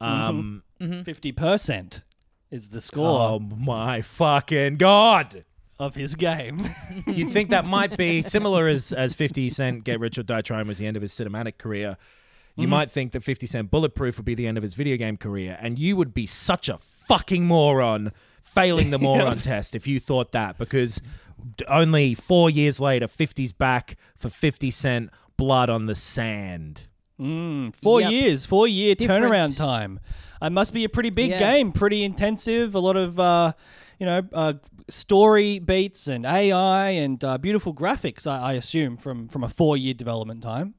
Um, Fifty percent is the score Oh my fucking god! Of his game. You'd think that might be similar as as 50 Cent Get Rich or Die Trying was the end of his cinematic career. You might think that 50 Cent Bulletproof would be the end of his video game career, and you would be such a fucking moron failing the moron test if you thought that, because only four years later, 50's back for 50 Cent Blood on the Sand. Four Yep. years, four year Different. turnaround time. It must be a pretty big Yeah. game, pretty intensive. A lot of, uh, you know, uh, story beats and AI and uh, beautiful graphics. I, I assume from from a four year development time.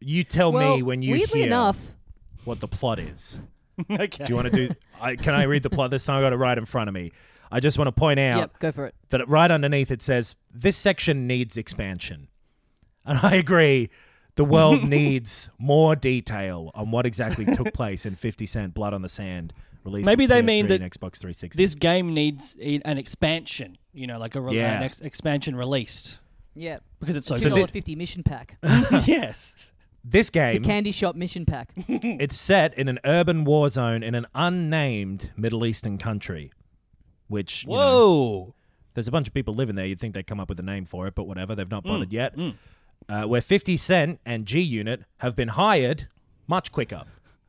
You tell well, me when you weirdly hear enough, what the plot is. okay. Do you want to do? I, can I read the plot this time? I got it right in front of me. I just want to point out yep, go for it. that right underneath it says this section needs expansion, and I agree. The world needs more detail on what exactly took place in 50 Cent Blood on the Sand released. Maybe they mean PS3 that Xbox 360. this game needs an expansion. You know, like a re- Yeah. an ex- expansion released Yeah. because it's so Two good. fifty mission pack. yes. this game the game candy shop mission pack. it's set in an urban war zone in an unnamed Middle Eastern country, which you know, Whoa. There's a bunch of people living there. You'd think they'd come up with a name for it, but whatever. They've Mm, not bothered yet. Uh, where 50 Cent and G Unit have been hired much quicker.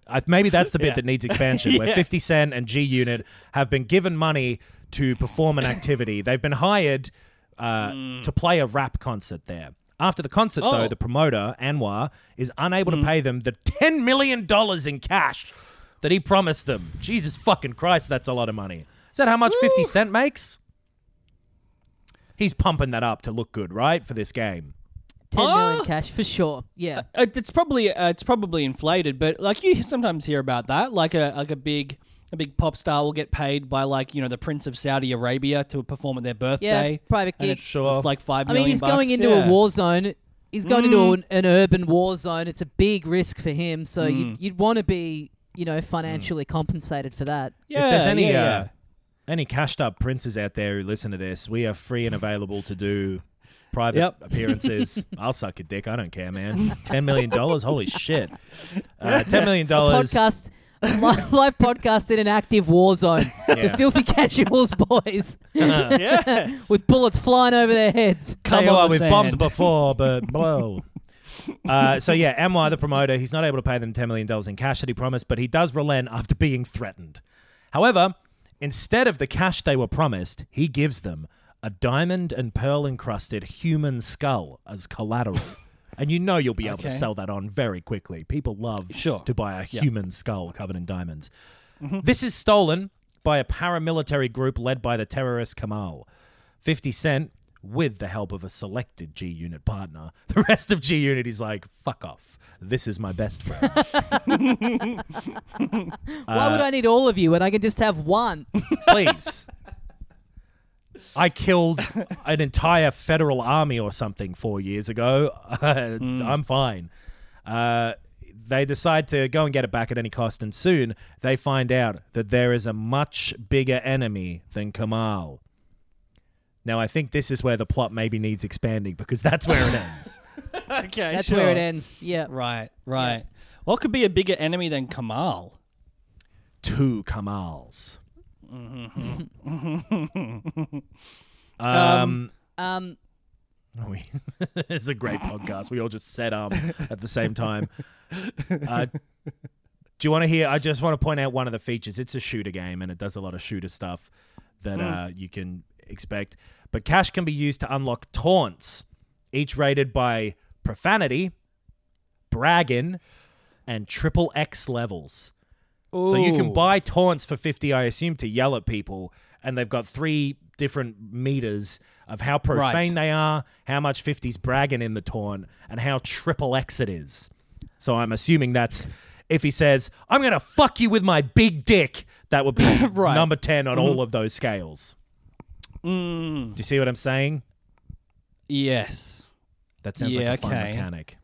I, maybe that's the bit Yeah. that needs expansion. Where 50 Cent and G Unit have been given money to perform an activity. They've been hired uh, to play a rap concert there. After the concert, Oh. though, the promoter, Anwar, is unable to pay them the $10 million in cash that he promised them. Jesus fucking Christ, that's a lot of money. Is that how much 50 Cent makes? He's pumping that up to look good, right? For this game. Ten million cash for sure. Yeah. Uh, It's probably uh, it's probably inflated, but like you sometimes hear about that, like a like a big a big pop star will get paid by like you know the Prince of Saudi Arabia to perform at their birthday. Yeah, private and gigs. it's, Sure. it's like five I million. mean, he's going into Yeah. a war zone. He's going into an, an urban war zone. It's a big risk for him. So you'd, you'd want to be, you know, financially compensated for that. Yeah, if there's any yeah, uh, yeah. any cashed up princes out there who listen to this, we are free and available to do private Yep. appearances. I'll suck your dick. I don't care, man. Ten million dollars. Holy shit. Uh, Ten million dollars. Podcast, live, live podcast in an active war zone. The filthy casuals boys yes. with bullets flying over their heads. Come you on we've sand. bombed before, but whoa. Uh, so yeah, MY the promoter, he's not able to pay them ten million dollars in cash that he promised, but he does relent after being threatened. However, instead of the cash they were promised, he gives them a diamond and pearl encrusted human skull as collateral. and you know you'll be able to sell that on very quickly. People love Sure. to buy a Yeah. human skull covered in diamonds. Mm-hmm. This is stolen by a paramilitary group led by the terrorist Kamal. 50 Cent, with the help of a selected G Unit partner. The rest of G Unit is like, fuck off. This is my best friend. Why would uh, I need all of you when I can just have one? Please. I killed an entire federal army or something four years ago. I'm fine. Uh, they decide to go and get it back at any cost, and soon they find out that there is a much bigger enemy than Kamal. Now, I think this is where the plot maybe needs expanding because that's where it ends. okay, That's sure. where it ends. Yeah. Right, right. What could be a bigger enemy than Kamal? Two Kamals. Um, Um, Oh, we, this is a great podcast. We all just said um at the same time. Uh, do you want to hear? I just want to point out one of the features. It's a shooter game, and it does a lot of shooter stuff that uh, you can expect. But cash can be used to unlock taunts, each rated by profanity, bragging, and triple X levels. So you can Ooh. buy taunts for 50, I assume, to yell at people. And they've got three different meters of how profane Right. they are, how much 50's bragging in the taunt, and how triple X it is. So I'm assuming that's if he says, I'm going to fuck you with my big dick, that would be Right. number 10 on all of those scales. Mm, Do you see what I'm saying? yes. That sounds Yeah, like a fun okay. mechanic.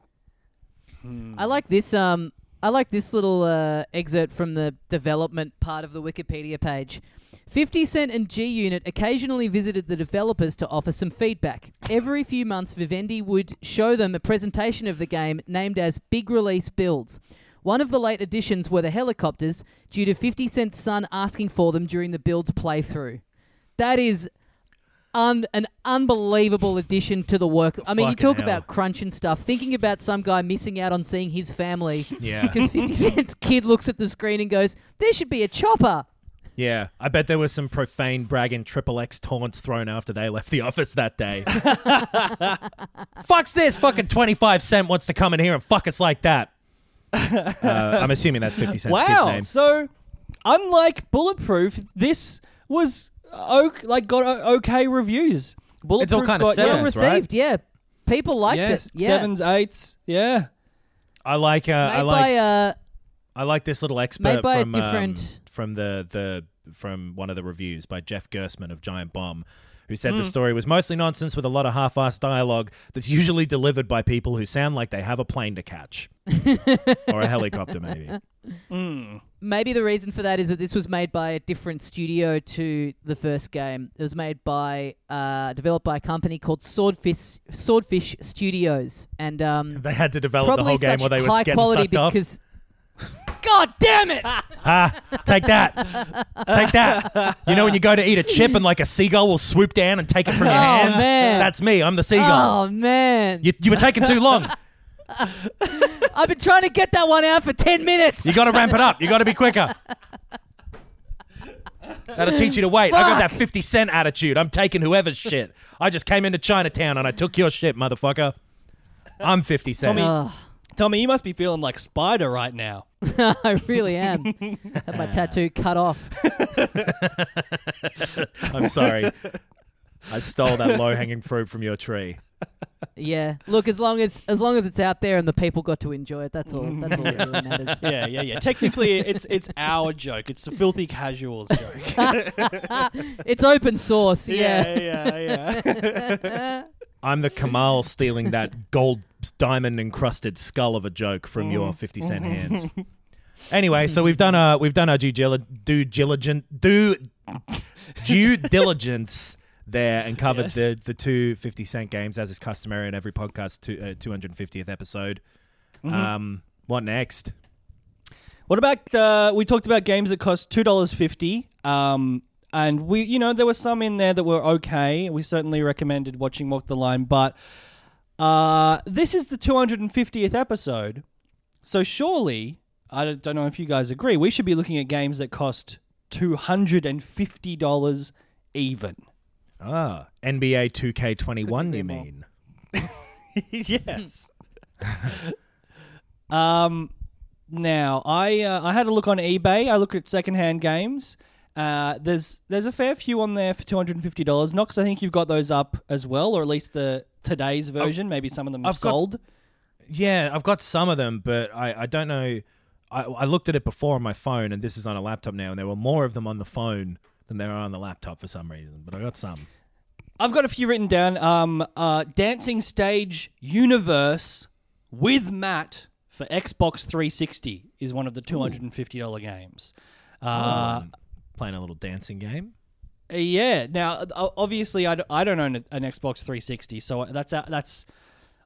I like this. Um, I like this little uh, excerpt from the development part of the Wikipedia page. 50 Cent and G Unit occasionally visited the developers to offer some feedback. Every few months, Vivendi would show them a presentation of the game named as Big Release Builds. One of the late additions were the helicopters, due to 50 Cent's son asking for them during the build's playthrough. That is un- an unbelievable addition to the work. I mean, you Fucking talk hell. about crunch and stuff. Thinking about some guy missing out on seeing his family Yeah. because 50 Cent's kid looks at the screen and goes, There should be a chopper. Yeah, I bet there was some profane bragging triple X taunts thrown after they left the office that day. Fuck's this? Fucking 25 Cent wants to come in here and fuck us like that. Uh, I'm assuming that's 50 Cent's kid's Wow. name. So, unlike Bulletproof, this was o- like got okay reviews. Bulletproof all kinda got, sevens, Well yeah, right? received, yeah. People liked yes, it. Yeah. sevens, eights, yeah. I like uh, Made I like by uh, I like this little expert made by a from um, different- from the the from one of the reviews by Jeff Gerstmann of Giant Bomb, who said Hmm. the story was mostly nonsense with a lot of half-assed dialogue that's usually delivered by people who sound like they have a plane to catch or a helicopter, maybe. Maybe the reason for that is that this was made by a different studio to the first game. It was made by uh, developed by a company called Swordfish Swordfish Studios, and um, They had to develop the whole game while they were high quality because. God damn it! Ah, take that. Take that. You know when you go to eat a chip and like a seagull will swoop down and take it from your Oh, hand? man. That's me. I'm the seagull. Oh man! You, you were taking too long. I've been trying to get that one out for ten minutes. You got to ramp it up. You got to be quicker. That'll teach you to wait. I got that 50 cent attitude. I'm taking whoever's shit. I just came into Chinatown and I took your shit, motherfucker. I'm 50 cent. Tommy- Ugh. Tommy, you must be feeling like Spider right now. I really am. Have my tattoo cut off. I'm sorry. I stole that low hanging fruit from your tree. Yeah. Look, as long as as long as it's out there and the people got to enjoy it, that's all. That's all that really matters. Yeah, yeah, yeah. Technically, it's it's our joke. It's the filthy casuals joke. It's open source. Yeah. yeah, yeah. yeah. I'm the Kamal stealing that gold diamond encrusted skull of a joke from your mm. 50 cent mm-hmm. hands. Anyway, so we've done our we've done our due dili- due diligent due due diligence there and covered Yes. the the two 50 cent games as is customary in every podcast to, uh, 250th episode. Um, what next? What about uh, we talked about games that cost two dollars fifty, um, and we you know there were some in there that were okay. We certainly recommended watching Walk the Line, but uh, this is the two hundred and fiftieth episode, so surely I don't- don't know if you guys agree. We should be looking at games that cost two hundred and fifty dollars even. Ah, NBA 2K21 you more. mean? yes. um, now I uh, I had a look on eBay. I look at secondhand games. Uh, there's there's a fair few on there for two hundred and fifty dollars. Knox, I think you've got those up as well, or at least the today's version. Maybe some of them have I've got- sold. Yeah, I've got some of them, but I, I don't know. I, I looked at it before on my phone, and this is on a laptop now, and there were more of them on the phone than there are on the laptop for some reason. But I got some. I've got a few written down. Um, uh, Dancing Stage Universe with Matt for Xbox 360 is one of the two hundred and fifty dollar games. Uh, Playing a little dancing game. Uh, Yeah. Now, o- obviously, I, d- I don't own an Xbox 360, so that's out, that's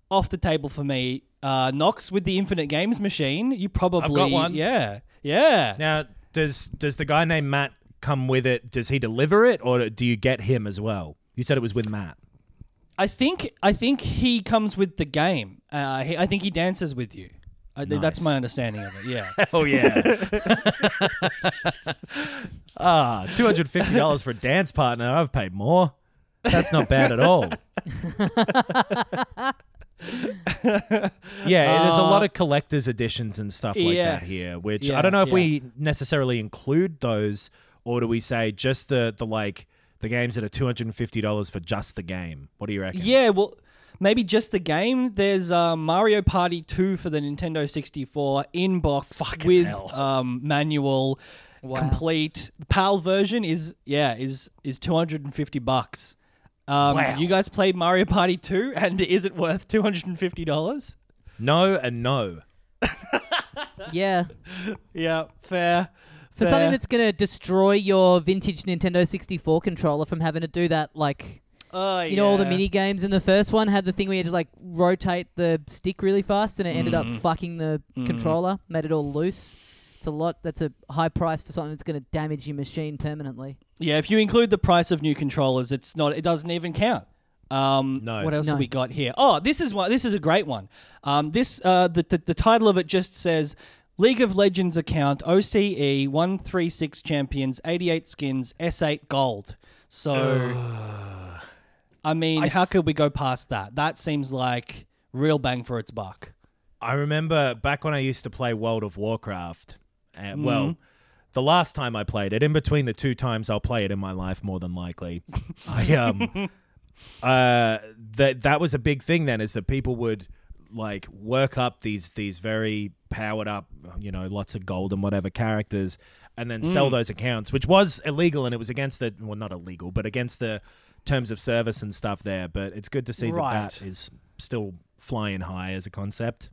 off the table for me. Uh, Knox with the Infinite Games machine, you probably I've got one. Yeah, yeah. Now, does does the guy named Matt come with it? Does he deliver it, or do you get him as well? You said it was with Matt. I think I think he comes with the game. Uh, he, I think he dances with you. I, th- That's my understanding of it. Yeah. Oh yeah. ah, two hundred fifty dollars for a dance partner. I've paid more. That's not bad at all. yeah, there's a lot of collector's editions and stuff like Yes. that here, which Yeah, I don't know if yeah. we necessarily include those, or do we say just the the like the games that are two hundred and fifty dollars for just the game? What do you reckon? Yeah, well, maybe just the game. There's uh, Mario Party 2 for the Nintendo 64 in box Fucking with hell. um, manual, Wow. complete. The PAL version is yeah is is 250 bucks. Um, Wow. You guys played Mario Party 2, and is it worth 250 dollars? No and no. Yeah. Yeah, fair. For something that's gonna destroy your vintage Nintendo 64 controller from having to do that, like Oh, you know, all the yeah. mini games in the first one had the thing where you had to like rotate the stick really fast, and it ended Mm-hmm. up fucking the controller, made it all loose. It's a lot. That's a high price for something that's going to damage your machine permanently. Yeah, if you include the price of new controllers, it's not. It doesn't even count. Um, No. What else No. have we got here? Oh, this is one. This is a great one. Um, this uh, the, the the title of it just says League of Legends account OCE one three six champions eighty eight skins S eight gold. So, I mean, how could we go past that? That seems like real bang for its buck. I remember back when I used to play World of Warcraft. Uh, Mm-hmm. Well, the last time I played it, in between the two times I'll play it in my life, more than likely, I um, uh, that that was a big thing. Then is that people would like work up these these very powered up, you know, lots of gold and whatever characters, and then Mm. sell those accounts, which was illegal and it was against the well, not illegal, but against the terms of service and stuff there. But it's good to see Right. that that is still flying high as a concept.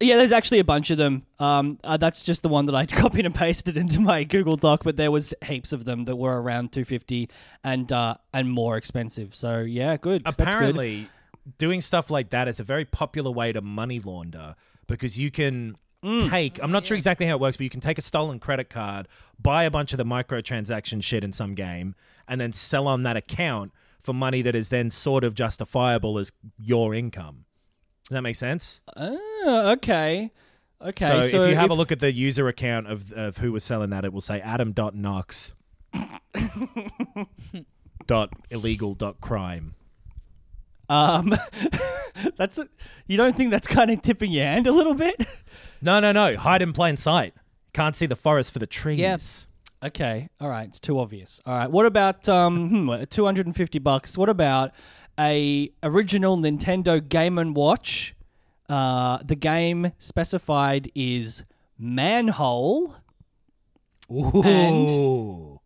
Yeah, there's actually a bunch of them. Um, uh, that's just the one that I copied and pasted into my Google Doc, but there was heaps of them that were around 250 and uh, and more expensive. So yeah, good. That's good. apparently doing stuff like that is a very popular way to money launder because you can Mm. take i'm not sure exactly how it works but you can take a stolen credit card buy a bunch of the microtransaction shit in some game and then sell on that account for money that is then sort of justifiable as your income does that make sense Ah, okay. Okay. so, So, if you have a look at the user account of, of who was selling that it will say adam.knox dot illegal dot crime um, that's a, you don't think that's kind of tipping your hand a little bit? No, no, no. Hide in plain sight. Can't see the forest for the trees. Yes. Okay, all right, it's too obvious. All right, what about um, hmm, two hundred and fifty bucks? What about a original Nintendo Game and Watch? Uh, the game specified is Manhole. Ooh.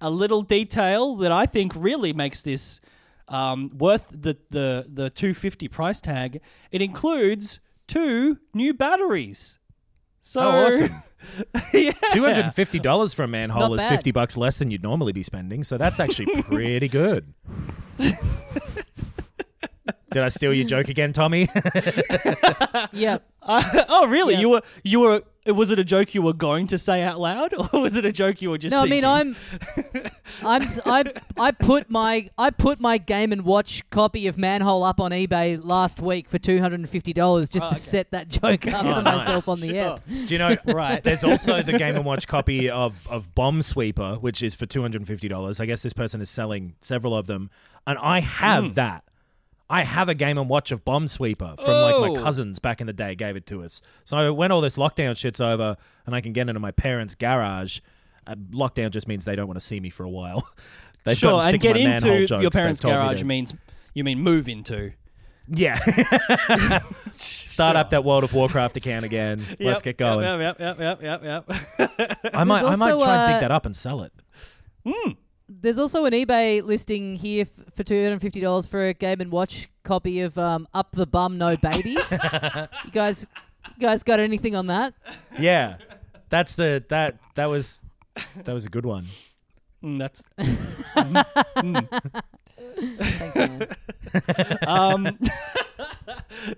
a little detail that I think really makes this um, worth the, the, the 250 price tag. It includes two new batteries. So Oh, awesome. yeah. Two hundred and fifty dollars for a manhole Not is bad. fifty bucks less than you'd normally be spending, so that's actually pretty good. Did I steal your joke again, Tommy? Yep. oh, really? Yeah. You were you were. Was it a joke you were going to say out loud, or was it a joke you were just? No, I mean? I'm, I'm, I, I put my, I put my Game and Watch copy of Manhole up on eBay last week for two hundred and fifty dollars just to set that joke up for myself on the app. Do you know? right. There's also the Game and Watch copy of of Bomb Sweeper, which is for two hundred and fifty dollars. I guess this person is selling several of them, and I have Hmm. that. I have a Game and Watch of Bomb Sweeper from like Oh. my cousins back in the day gave it to us. So when all this lockdown shit's over and I can get into my parents' garage, uh, lockdown just means they don't want to see me for a while. They've sure, and get of my manhole into jokes. your parents' told me garage means you mean move into. Yeah. Start up that World of Warcraft account again. Let's get going. Yep, yep, yep, yep, yep, yep. I might, I might also, try and dig uh, that up and sell it. There's also an eBay listing here f- for two hundred and fifty dollars for a Game and Watch copy of um, Up the Bum No Babies. you guys, you guys got anything on that? Yeah, that's the that that was that was a good one. Mm, that's Thanks, man. um,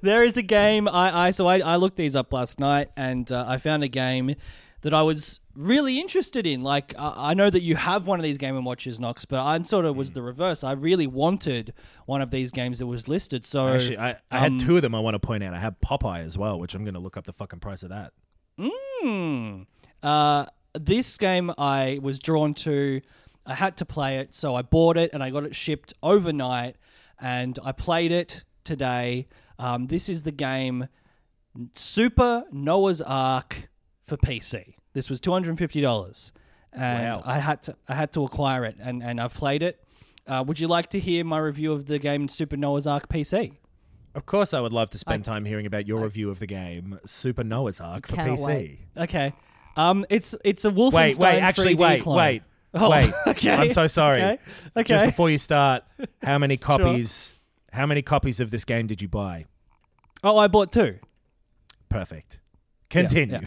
there is a game I, I so I, I looked these up last night and uh, I found a game that I was really interested in. Like I I know that you have one of these Game and Watches, Knox, but I sort of was the reverse. I really wanted one of these games that was listed. So Actually, I, I um, had two of them. I want to point out. I have Popeye as well, which I'm going to look up the fucking price of that. Hmm. Uh, this game I was drawn to. I had to play it, so I bought it and I got it shipped overnight, and I played it today. Um, this is the game Super Noah's Ark for PC. This was two hundred and fifty dollars, and I had to I had to acquire it, and and I've played it. Uh, would you like to hear my review of the game Super Noah's Ark PC? Of course, I would love to spend time hearing about your review of the game Super Noah's Ark for PC. wait. Okay. Um, it's it's a Wolfenstein. Wait, wait, actually, 3D wait, clone. wait, Oh, wait. okay. I'm so sorry. Okay. Okay. Just before you start, how many Sure. copies? How many copies of this game did you buy? Oh, I bought two. Perfect. Continue.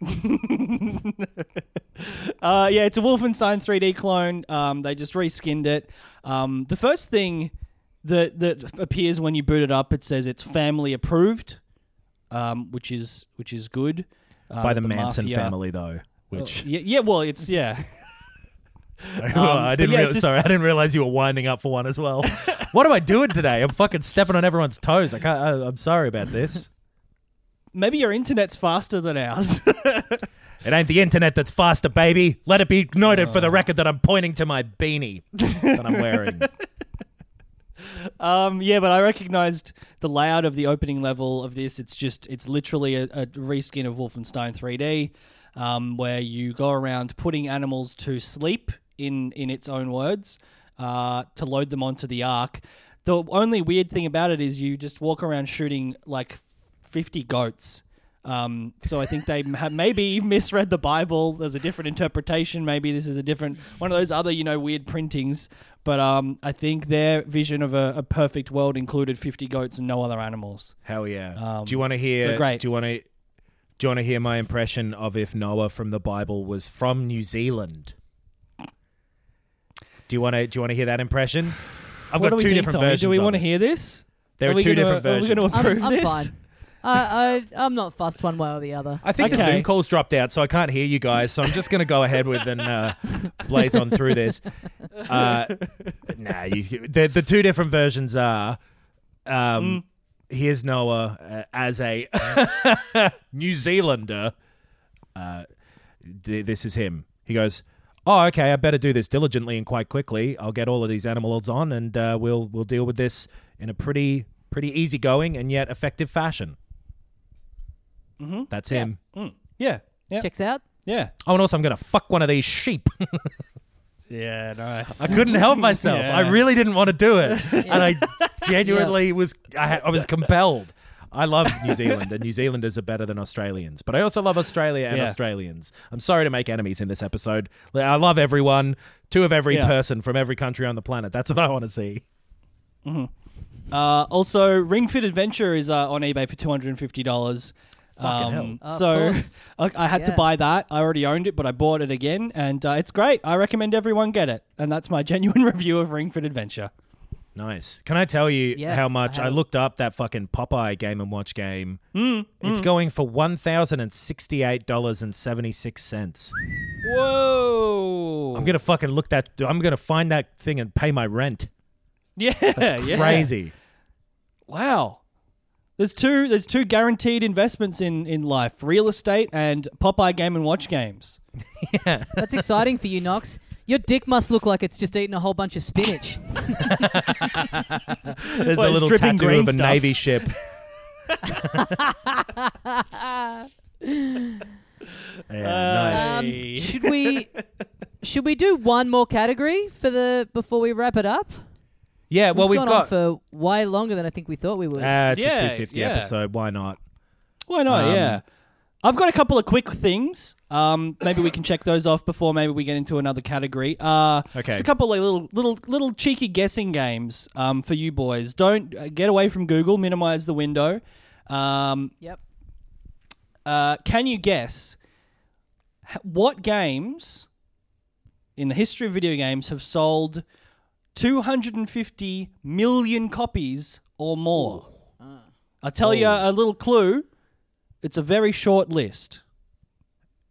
Uh, yeah, it's a Wolfenstein 3D clone. Um, they just reskinned it. Um, the first thing that that appears when you boot it up, it says it's family approved, um, which is which is good. Uh, By the, the Manson Mafia- family, though. Which Yeah, yeah, well, it's yeah. I didn't. yeah, just- sorry, I didn't realize you were winding up for one as well. what am I doing today? I'm fucking stepping on everyone's toes. I can't. I, I'm sorry about this. Maybe your internet's faster than ours. It ain't the internet that's faster, baby. Let it be noted for the record that I'm pointing to my beanie that I'm wearing. Um, yeah, but I recognized the layout of the opening level of this. It's just, it's literally a, a reskin of Wolfenstein 3D, um, where you go around putting animals to sleep, in, in its own words, uh, to load them onto the ark. The only weird thing about it is you just walk around shooting like 50 goats. Um, so I think they have maybe misread the Bible. There's a different interpretation. Maybe this is a different one of those other you know weird printings. But um, I think their vision of a, a perfect world included 50 goats and no other animals. Hell yeah. Um, do you want to hear? so great. Do you want to? Do you want to hear my impression of if Noah from the Bible was from New Zealand? Do you want to? Do you want to hear that impression? I've what got do we two think, different Tommy? versions. Do we want to hear this? There are, we two gonna, different Are we versions. going to I'm, approve I'm this? fine. I, I, I'm not fussed one way or the other. I think the Okay. Zoom calls dropped out, so I can't hear you guys. So I'm just going to go ahead with and uh, blaze on through this. Uh, nah, you, the the two different versions are. Um, Here's Noah uh, as a New Zealander. Uh, th- this is him. He goes, "Oh, okay. I better do this diligently and quite quickly. I'll get all of these animals on, and uh, we'll we'll deal with this in a pretty pretty easygoing and yet effective fashion." Mm-hmm. That's him. Yeah. Yeah. Checks out. Yeah. Oh, and also I'm gonna fuck one of these sheep. Yeah, nice. I couldn't help myself. I really didn't want to do it, and I genuinely was. I, I was compelled. I love New Zealand, and New Zealanders are better than Australians. But I also love Australia and Yeah. Australians. I'm sorry to make enemies in this episode. I love everyone. Two of every Yeah. person from every country on the planet. That's what I want to see. Uh, also, Ring Fit Adventure is uh, on eBay for two hundred and fifty dollars. Fucking hell. So course. I, I had to buy that. I already owned it, but I bought it again, and uh, it's great. I recommend everyone get it. And that's my genuine review of Ring Fit Adventure. Nice. Can I tell you Yeah, how much I, have- looked up that fucking Popeye Game and Watch game? Mm, It's going for one thousand and sixty-eight dollars and seventy-six cents. Whoa! I'm gonna fucking look that. I'm gonna find that thing and pay my rent. yeah, That's yeah. crazy. Wow. There's two. There's two guaranteed investments in in life: real estate and Popeye Game and Watch games. yeah, That's exciting for you, Knox. Your dick must look like it's just eaten a whole bunch of spinach. There's Well, a little dripping tattoo of a stuff. navy ship. yeah, nice. Um, should we should we do one more category for the before we wrap it up? Yeah, well, we've gone got. on for way longer than I think we thought we would. Uh, it's Yeah, a 250 yeah. episode. Why not? Why not? Um, yeah. I've got a couple of quick things. Um, maybe we can check those off before maybe we get into another category. Uh, Okay. Just a couple of little, little, little cheeky guessing games um, for you boys. Don't uh, get away from Google. Minimize the window. Um, yep. uh, can you guess h- what games in the history of video games have sold 250 million copies or more? I'll tell you a little clue. It's a very short list.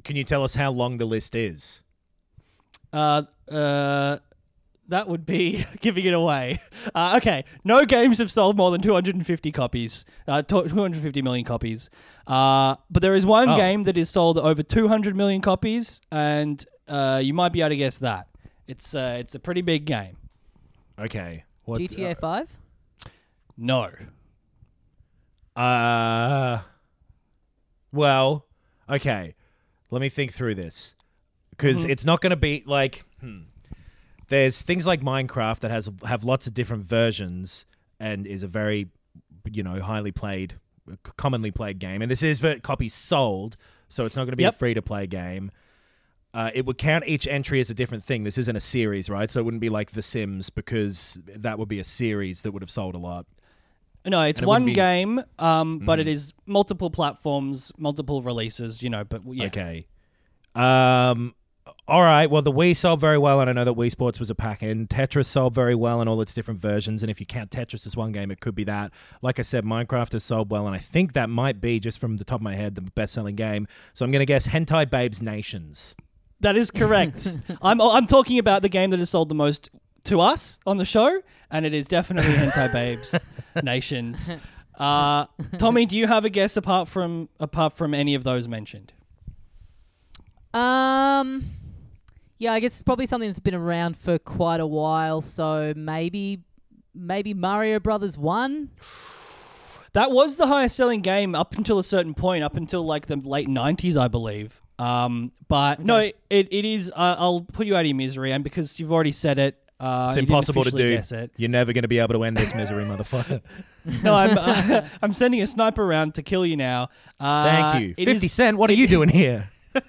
Can you tell us how long the list is? Uh, uh, that would be giving it away. Uh, okay, no games have sold more than 250 copies, uh, 250 million copies. Uh, but there is one Oh. game that is sold over 200 million copies, and uh, you might be able to guess that. It's uh, it's a pretty big game. Okay. What, GTA Five. No. Uh, well, okay. Let me think through this because Mm-hmm. it's not going to be like hmm. there's things like Minecraft that has have lots of different versions and is a very you know highly played, commonly played game, and this is for copies sold, so it's not going to be Yep. a free to play game. Uh, it would count each entry as a different thing. This isn't a series, right? So it wouldn't be like The Sims because that would be a series that would have sold a lot. No, it's it one be- Mm-hmm. game, um, but it is multiple platforms, multiple releases. You know, but yeah, Okay. Um. All right. Well, the Wii sold very well, and I know that Wii Sports was a pack in. Tetris sold very well in all its different versions, and if you count Tetris as one game, it could be that. Like I said, Minecraft has sold well, and I think that might be just from the top of my head the best-selling game. So I'm going to guess Hentai Babes Nations. That is correct. I'm I'm talking about the game that has sold the most to us on the show, and it is definitely Hentai Babes Nations. Uh, Tommy, do you have a guess apart from apart from any of those mentioned? Um, yeah, I guess it's probably something that's been around for quite a while. So maybe, maybe Mario Brothers One. That was the highest selling game up until a certain point, up until like the late '90s, I believe. Um, but no, it, it is. Uh, I'll put you out of your misery, and because you've already said it, uh, It's impossible to do. Guess it. You're never going to be able to end this misery, motherfucker. No, I'm uh, I'm sending a sniper around to kill you now. Uh, Thank you. 50 is- Cent, what are you doing here?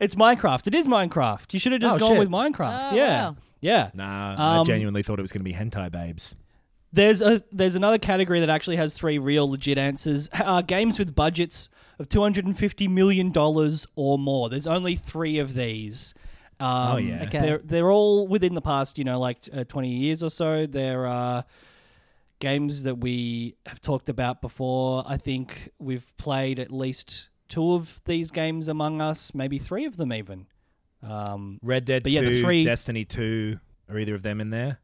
It's Minecraft. It is Minecraft. You should have just Oh, gone shit. with Minecraft. Oh, yeah. wow. Yeah. Nah, I Um, genuinely thought it was going to be Hentai Babes. There's a there's another category that actually has three real legit answers. Uh, games with budgets of 250 million dollars or more. There's only 3 of these. Um, Oh, yeah. Okay. They're they're all within the past, you know, like uh, 20 years or so. There are games that we have talked about before. I think we've played at least two of these games among us, maybe three of them even. Um, Red Dead But 2, yeah, the three- Destiny 2, are either of them in there?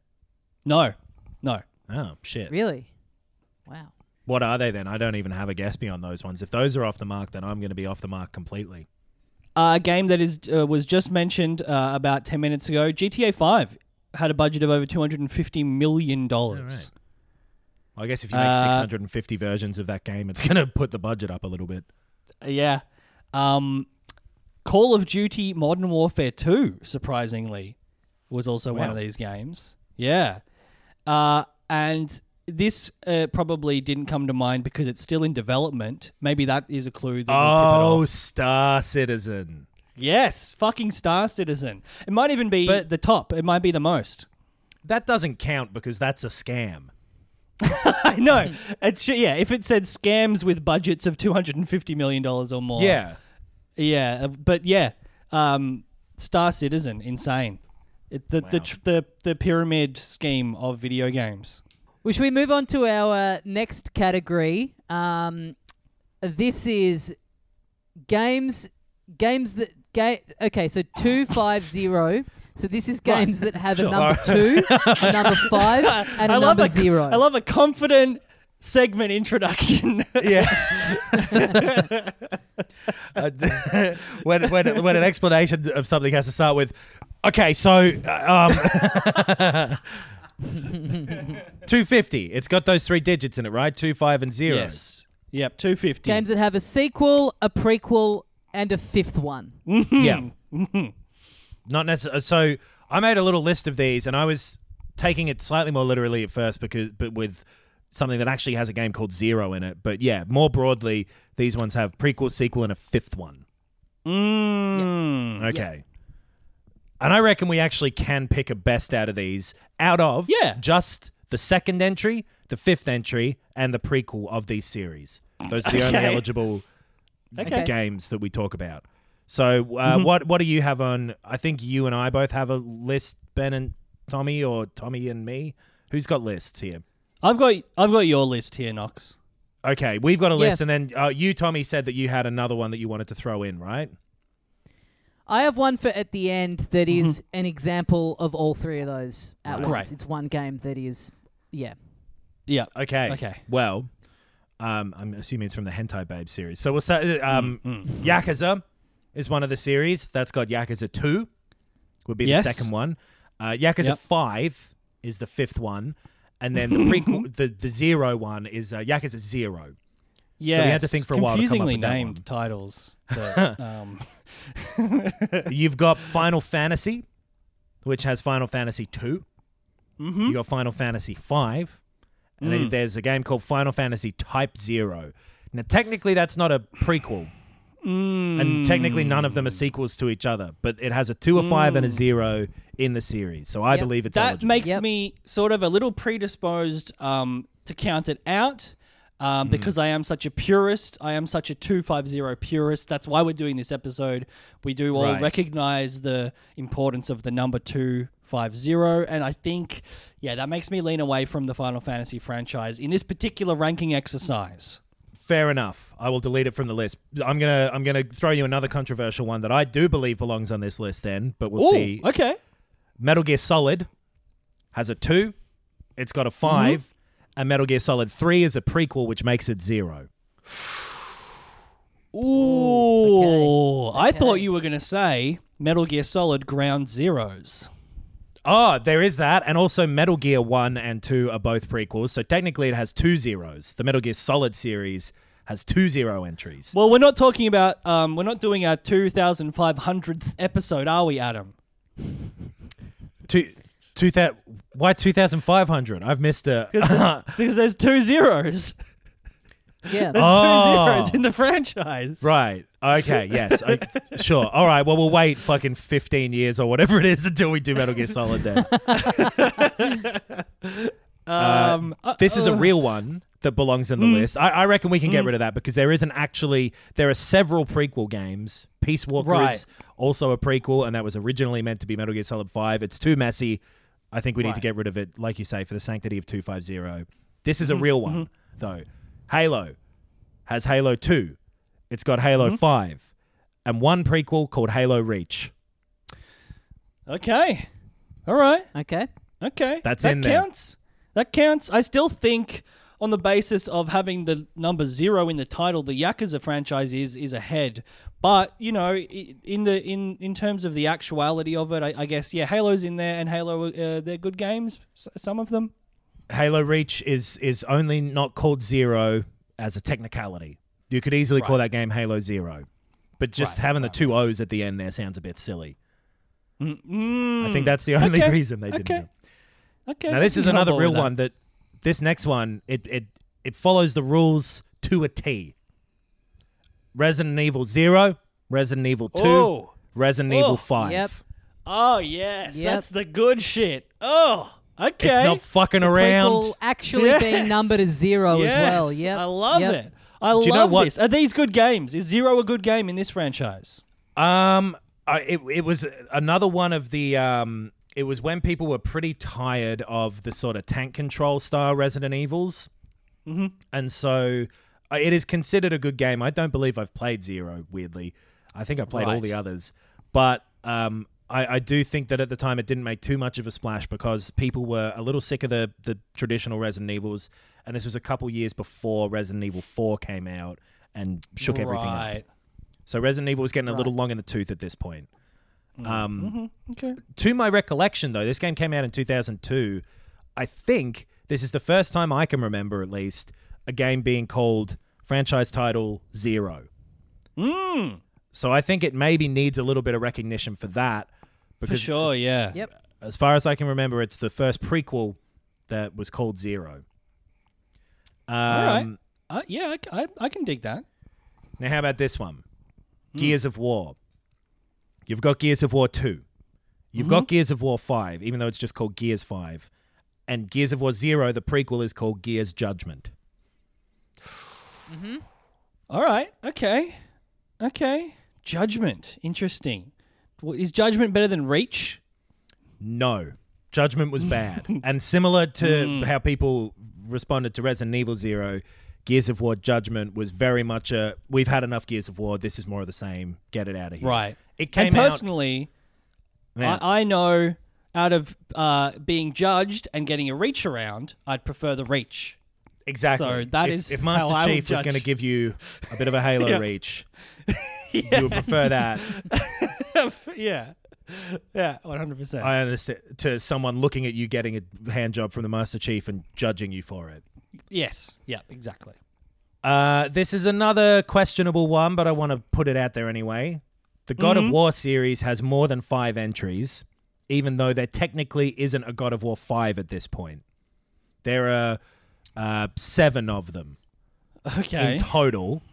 no, no. Oh, shit. Really? Wow. What are they then? I don't even have a guess beyond those ones. If those are off the mark, then I'm going to be off the mark completely. Uh, a game that is uh, was just mentioned uh, about ten minutes ago. GTA Five had a budget of over two hundred and fifty million dollars. I guess if you make Uh, 650 versions of that game, it's going to put the budget up a little bit. Yeah. Um, Call of Duty Modern Warfare 2, surprisingly, was also one of these games. Yeah. Uh, and this uh, probably didn't come to mind because it's still in development. Maybe that is a clue that Oh, off. Star Citizen. Yes, fucking Star Citizen. It might even be But- the top. It might be the most. That doesn't count because that's a scam. I know. It's yeah. If it said scams with budgets of two hundred and fifty million dollars or more, Yeah. yeah. uh, But yeah, um, Star Citizen, insane. It, the, the Wow. tr- the the pyramid scheme of video games. Well, should we move on to our uh, next category? Um, this is games games that ga- okay, so two five zero. So this is games that have a number two, a number five, and a I love number a, zero. I love a confident segment introduction. Yeah. Uh, when, when, when an explanation of something has to start with, okay, so uh, um, 250. It's got those three digits in it, right? Two, five, and zero. yes. Yep. Two fifty. games that have a sequel, a prequel, and a fifth one. Yeah. Not necessarily. So I made a little list of these, and I was taking it slightly more literally at first, because but with something that actually has a game called Zero in it. But yeah, more broadly, these ones have prequel, sequel, and a fifth one. Mm. Okay. And I reckon we actually can pick a best out of these out of Yeah. just the second entry, the fifth entry, and the prequel of these series. Those are the only Okay. eligible Okay. games that we talk about. So, uh, what what do you have on? I think you and I both have a list, Ben and Tommy, or Tommy and me. Who's got lists here? I've got I've got your list here, Knox. Okay, we've got a list, Yeah. and then uh, you, Tommy, said that you had another one that you wanted to throw in, right? I have one for at the end that is an example of all three of those at Right. once. Great. It's one game that is, yeah. Yeah. Okay. Okay. Well, um, I'm assuming it's from the Hentai Babe series. So we'll start. uh, Um, Mm, Yakuza is one of the series. That's got Yakuza 2, would be Yes. the second one. Uh, Yakuza Yep. 5 is the fifth one. And then the prequel, the, the zero one is uh, Yakuza 0. Yeah. we had to think for a while to come up Confusingly with that named titles. But, um, You've got Final Fantasy, which has Final Fantasy 2. Mm-hmm. You got Final Fantasy 5. And then Mm. there's a game called Final Fantasy Type 0. Now, technically, that's not a prequel. And technically, none of them are sequels to each other, but it has a two, a five, and a zero in the series. So I Yep. believe it's that eligible. makes Yep. me sort of a little predisposed um, to count it out um, because I am such a purist. I am such a 250 purist. That's why we're doing this episode. We do all Right. recognize the importance of the number 250. And I think, yeah, that makes me lean away from the Final Fantasy franchise in this particular ranking exercise. Fair enough. I will delete it from the list. I'm gonna I'm gonna throw you another controversial one that I do believe belongs on this list. Then, but we'll Ooh, see. okay. Metal Gear Solid has a two. It's got a 5 Mm-hmm. And Metal Gear Solid Three is a prequel, which makes it zero. Ooh, I Okay. thought you were going to say Metal Gear Solid Ground Zeroes. Oh, there is that, and also Metal Gear One and Two are both prequels. So technically, it has two zeros. The Metal Gear Solid series has two zero entries. Well, we're not talking about. Um, we're not doing our two thousand five hundredth episode, are we, Adam? Two, two thou- why two thousand five hundred? I've missed a. Because there's, there's two zeros. Yeah. There's Oh. two zeros in the franchise. Right. Okay. Yes. I, sure. All right. Well, we'll wait fucking fifteen years or whatever it is until we do Metal Gear Solid. Then Um, uh, this is a uh, real one that belongs in the list. I, I reckon we can get rid of that because there isn't actually there are several prequel games. Peace Walker Right. is also a prequel, and that was originally meant to be Metal Gear Solid Five. It's too messy. I think we need to get rid of it, like you say, for the sanctity of two five zero. This is a Mm-hmm, real one though. Halo has Halo Two. It's got Halo Mm-hmm. Five, and one prequel called Halo Reach. Okay. All right. Okay. Okay. That's that in there. counts. That counts. I still think, on the basis of having the number zero in the title, the Yakuza franchise is is ahead. But you know, in the in in terms of the actuality of it, I, I guess yeah, Halo's in there, and Halo uh, they're good games. Some of them. Halo Reach is is only not called Zero as a technicality. You could easily call that game Halo Zero. but just Right, having right, the two O's at the end there sounds a bit silly. Mm, I think that's the only okay, reason they didn't. okay. Okay. Now this is can get on another real that. one that this next one it it it follows the rules to a T. Resident Evil 0, Resident Evil 2, Oh. Resident Oh. Evil 5. Yep. Oh yes, Yep. that's the good shit. Oh, okay. It's not fucking around. Actually Yes. being numbered as zero yes, as well. Yeah, I love Yep. it. I you know love what- this. Are these good games? Is Zero a good game in this franchise? Um, I, it it was another one of the um. It was when people were pretty tired of the sort of tank control style Resident Evils, mm-hmm. and so uh, it is considered a good game. I don't believe I've played Zero. Weirdly, I think I played all the others, but um, I, I do think that at the time it didn't make too much of a splash because people were a little sick of the the traditional Resident Evils, and this was a couple years before Resident Evil Four came out and shook everything up. right. So Resident Evil was getting a little long in the tooth at this point. Um, Okay. To my recollection, though, this game came out in 2002. I think this is the first time I can remember, at least, a game being called franchise title Zero. Mm, So I think it maybe needs a little bit of recognition for that. for Because sure. Yeah. Yep. as far as I can remember, it's the first prequel that was called Zero. Um, All right. Uh, yeah, I, I, I can dig that. Now, how about this one? Hmm. Gears of War. You've got Gears of War 2. You've Mm-hmm. got Gears of War 5, even though it's just called Gears 5. And Gears of War 0, the prequel, is called Gears Judgment. Mm-hmm. All right. Okay. Okay. Judgment. Interesting. Is Judgment better than Reach? No. Judgment was bad. and similar to Hmm. how people responded to Resident Evil 0, Gears of War Judgment was very much a we've had enough Gears of War. This is more of the same. Get it out of here. Right. It came and personally, Man, I, I know out of uh, being judged and getting a reach around, I'd prefer the reach. Exactly. So that if, is if Master Chief was going to give you a bit of a Halo Yeah. reach, you would prefer that. yeah. Yeah, 100%. I understand to someone looking at you getting a hand job from the Master Chief and judging you for it. Yes. Yeah, exactly. Uh, this is another questionable one, but I want to put it out there anyway. The God Mm-hmm. of War series has more than five entries, even though there technically isn't a God of War five at this point. There are uh, seven of them Okay. in total,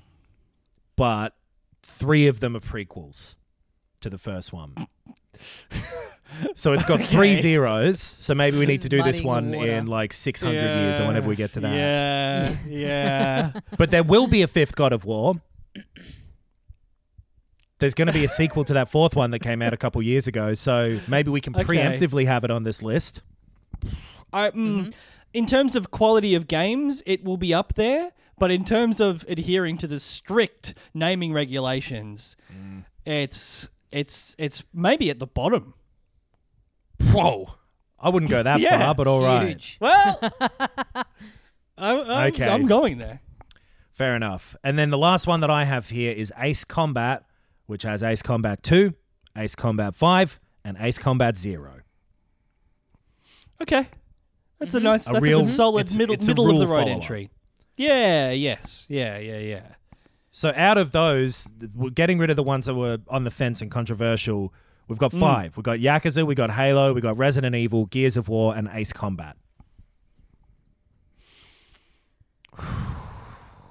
but three of them are prequels to the first one. so it's got three zeros. So maybe we need to do this one in like 600 years or whenever we get to that. Yeah, yeah. But there will be a fifth God of War. There's going to be a sequel to that fourth one that came out a couple years ago. So maybe we can Okay. preemptively have it on this list. I, mm, In terms of quality of games, it will be up there. But in terms of adhering to the strict naming regulations, Mm. it's it's it's maybe at the bottom. Whoa. I wouldn't go that Yeah. far, but all right. Huge. Well, I'm, I'm, Okay. I'm going there. Fair enough. And then the last one that I have here is Ace Combat, which has Ace Combat 2, Ace Combat 5, and Ace Combat 0. Okay, that's a mm-hmm. nice, A that's a real- good solid it's- middle it's a middle of the rule road follower. entry. Yeah. Yes. Yeah. Yeah. Yeah. So out of those, th- we're getting rid of the ones that were on the fence and controversial. We've Mm. got five. We've got Yakuza, we've got Halo, we've got Resident Evil, Gears of War, and Ace Combat.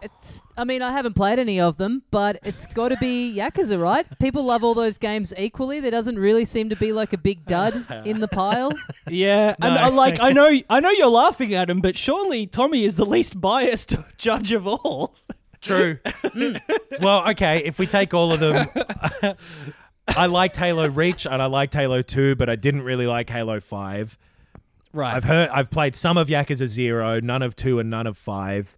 It's. I mean, I haven't played any of them, but it's got to be Yakuza, right? People love all those games equally. There doesn't really seem to be like a big dud in the pile. Yeah, and No. I like I know I know you're laughing at him, but surely Tommy is the least biased judge of all. True. well, okay, if we take all of them, I liked Halo Reach and I liked Halo 2, but I didn't really like Halo 5. Right. I've heard I've played some of Yakuza 0, none of 2 and none of 5.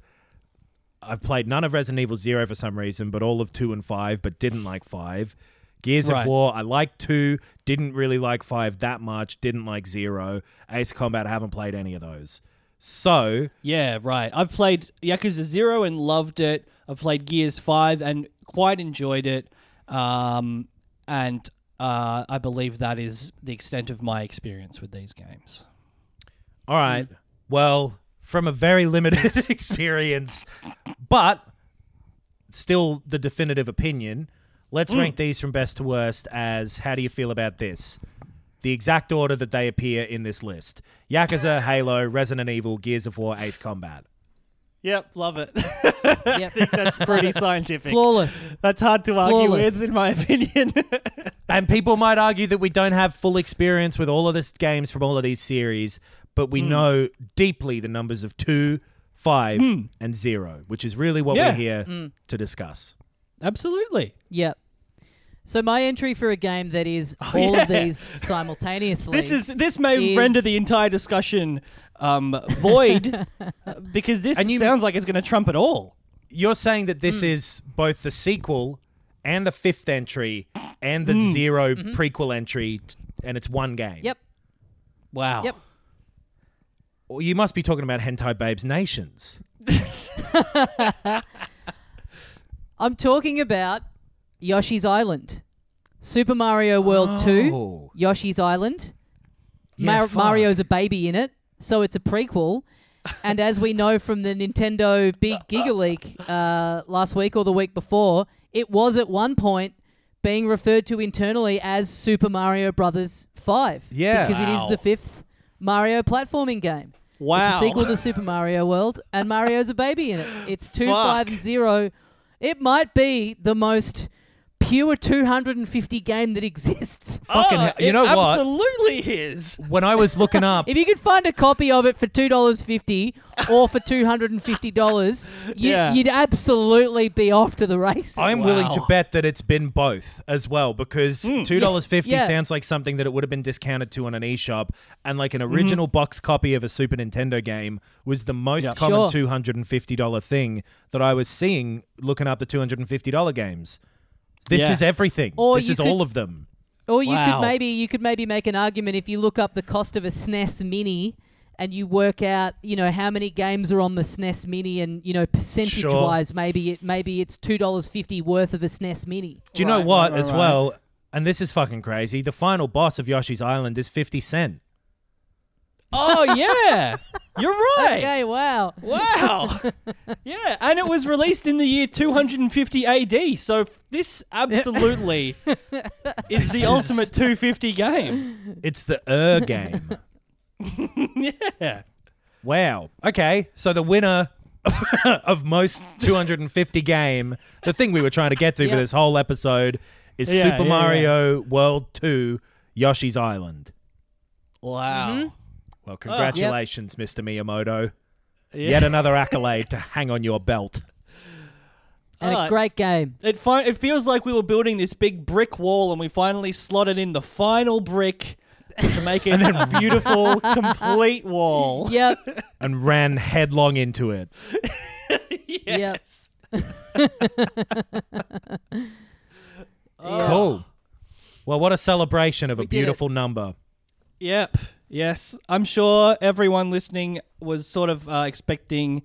I've played none of Resident Evil 0 for some reason, but all of 2 and 5, but didn't like 5. Gears Right. of War, I liked 2, didn't really like 5 that much, didn't like 0. Ace Combat, I haven't played any of those. So, yeah, right. I've played Yakuza Zero and loved it. I've played Gears Five and quite enjoyed it. Um, and uh, I believe that is the extent of my experience with these games. All right. Well, from a very limited experience, but still the definitive opinion, Let's rank these from best to worst as how do you feel about this? The exact order that they appear in this list Yakuza, Halo, Resident Evil, Gears of War, Ace Combat. Yep, love it. Yep. That's pretty scientific. Flawless. That's hard to argue Flawless. with, in my opinion. And people might argue that we don't have full experience with all of these games from all of these series, but we hmm. know deeply the numbers of two, five, hmm. and zero, which is really what Yeah. we're here hmm. to discuss. Absolutely. Yep. So my entry for a game that is oh, all Oh, yeah. of these simultaneously. This is this may is- render the entire discussion um, void because this And you- sounds like it's going to trump it all. You're saying that this hmm. is both the sequel and the fifth entry and the hmm. 0 mm-hmm. prequel entry, t- and it's one game. Yep. Wow. Yep. Well, you must be talking about Hentai Babes Nations. I'm talking about Yoshi's Island, Super Mario World Oh. 2, Yoshi's Island. Yeah, Mar- Mario's a baby in it, so it's a prequel. and as we know from the Nintendo Big Giga Leak uh, last week or the week before, it was at one point being referred to internally as Super Mario Brothers 5. Yeah. Because it is the fifth Mario platforming game. Wow. It's a sequel to Super Mario World, and Mario's a baby in it. It's two, Fuck. five, and zero. It might be the most pure 250 game that exists. Fucking Oh, hell. You it know what? Absolutely is. When I was looking up, If you could find a copy of it for two dollars fifty or for two hundred and fifty dollars, you'd, Yeah. you'd absolutely be off to the races. I'm willing to bet that it's been both as well because two dollars fifty Yeah. sounds like something that it would have been discounted to on an eShop, and like an Mm-hmm. original box copy of a Super Nintendo game was the most Yep. common Sure. two hundred and fifty dollar thing that I was seeing looking up the two hundred and fifty dollar games. This Yeah. is everything. Or this you is could- all of them. Or you Wow. could maybe you could maybe make an argument if you look up the cost of a SNES Mini and you work out you know how many games are on the SNES Mini and you know percentage Sure. wise maybe it maybe it's two dollars fifty worth of a SNES Mini. Do you know Right, what right, as right, well? And this is fucking crazy. The final boss of Yoshi's Island is fifty cent. Oh yeah, you're right. Okay, wow. Wow. yeah, and it was released in the year 250 AD. So this absolutely is the ultimate 250 game. It's the Ur game. Yeah. Wow. Okay. So the winner of most 250 game, the thing we were trying to get to for this whole episode is Yeah, Super yeah, Mario World 2 Yoshi's Island. Wow. Mm-hmm. Well, oh. congratulations, Mr. Miyamoto. Yeah. Yet another accolade to hang on your belt. And Oh, a great game. It fi- it feels like we were building this big brick wall and we finally slotted in the final brick to make it a beautiful, complete wall. Yep. And ran headlong into it. Yes. Cool. Oh. Well, what a celebration of a We did it. beautiful number. Yep. Yes. I'm sure everyone listening was sort of uh, expecting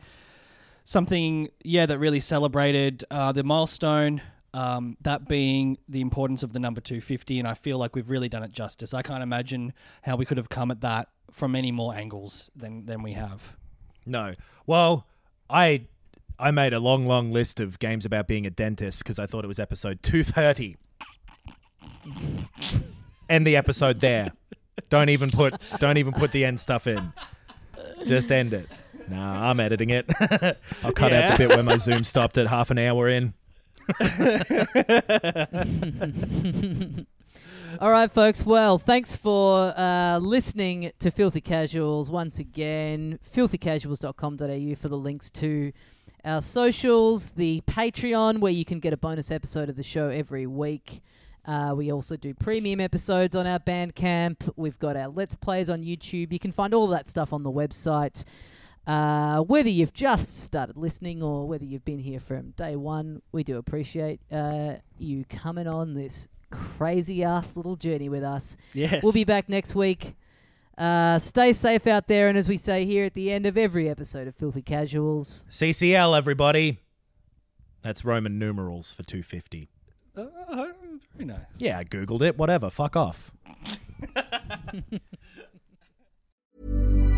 something, yeah, that really celebrated uh, the milestone. Um, that being the importance of the number 250, and I feel like we've really done it justice. I can't imagine how we could have come at that from any more angles than than we have. No. Well, I I made a long, long list of games about being a dentist because I thought it was episode 230. end the episode there. Don't even put don't even put the end stuff in. Just end it. Nah, I'm editing it. I'll cut out the bit where my Zoom stopped at half an hour in. All right, folks. Well, thanks for uh, listening to Filthy Casuals once again. Filthycasuals.com.au for the links to our socials, the Patreon, where you can get a bonus episode of the show every week. Uh, we also do premium episodes on our Bandcamp. We've got our Let's Plays on YouTube. You can find all that stuff on the website. Uh, whether you've just started listening or whether you've been here from day one, we do appreciate uh, you coming on this crazy ass little journey with us. Yes. We'll be back next week. Uh, stay safe out there, and as we say here at the end of every episode of Filthy Casuals, CCL, everybody. That's Roman numerals for 250. Uh, very nice. Yeah, I googled it. Whatever. Fuck off.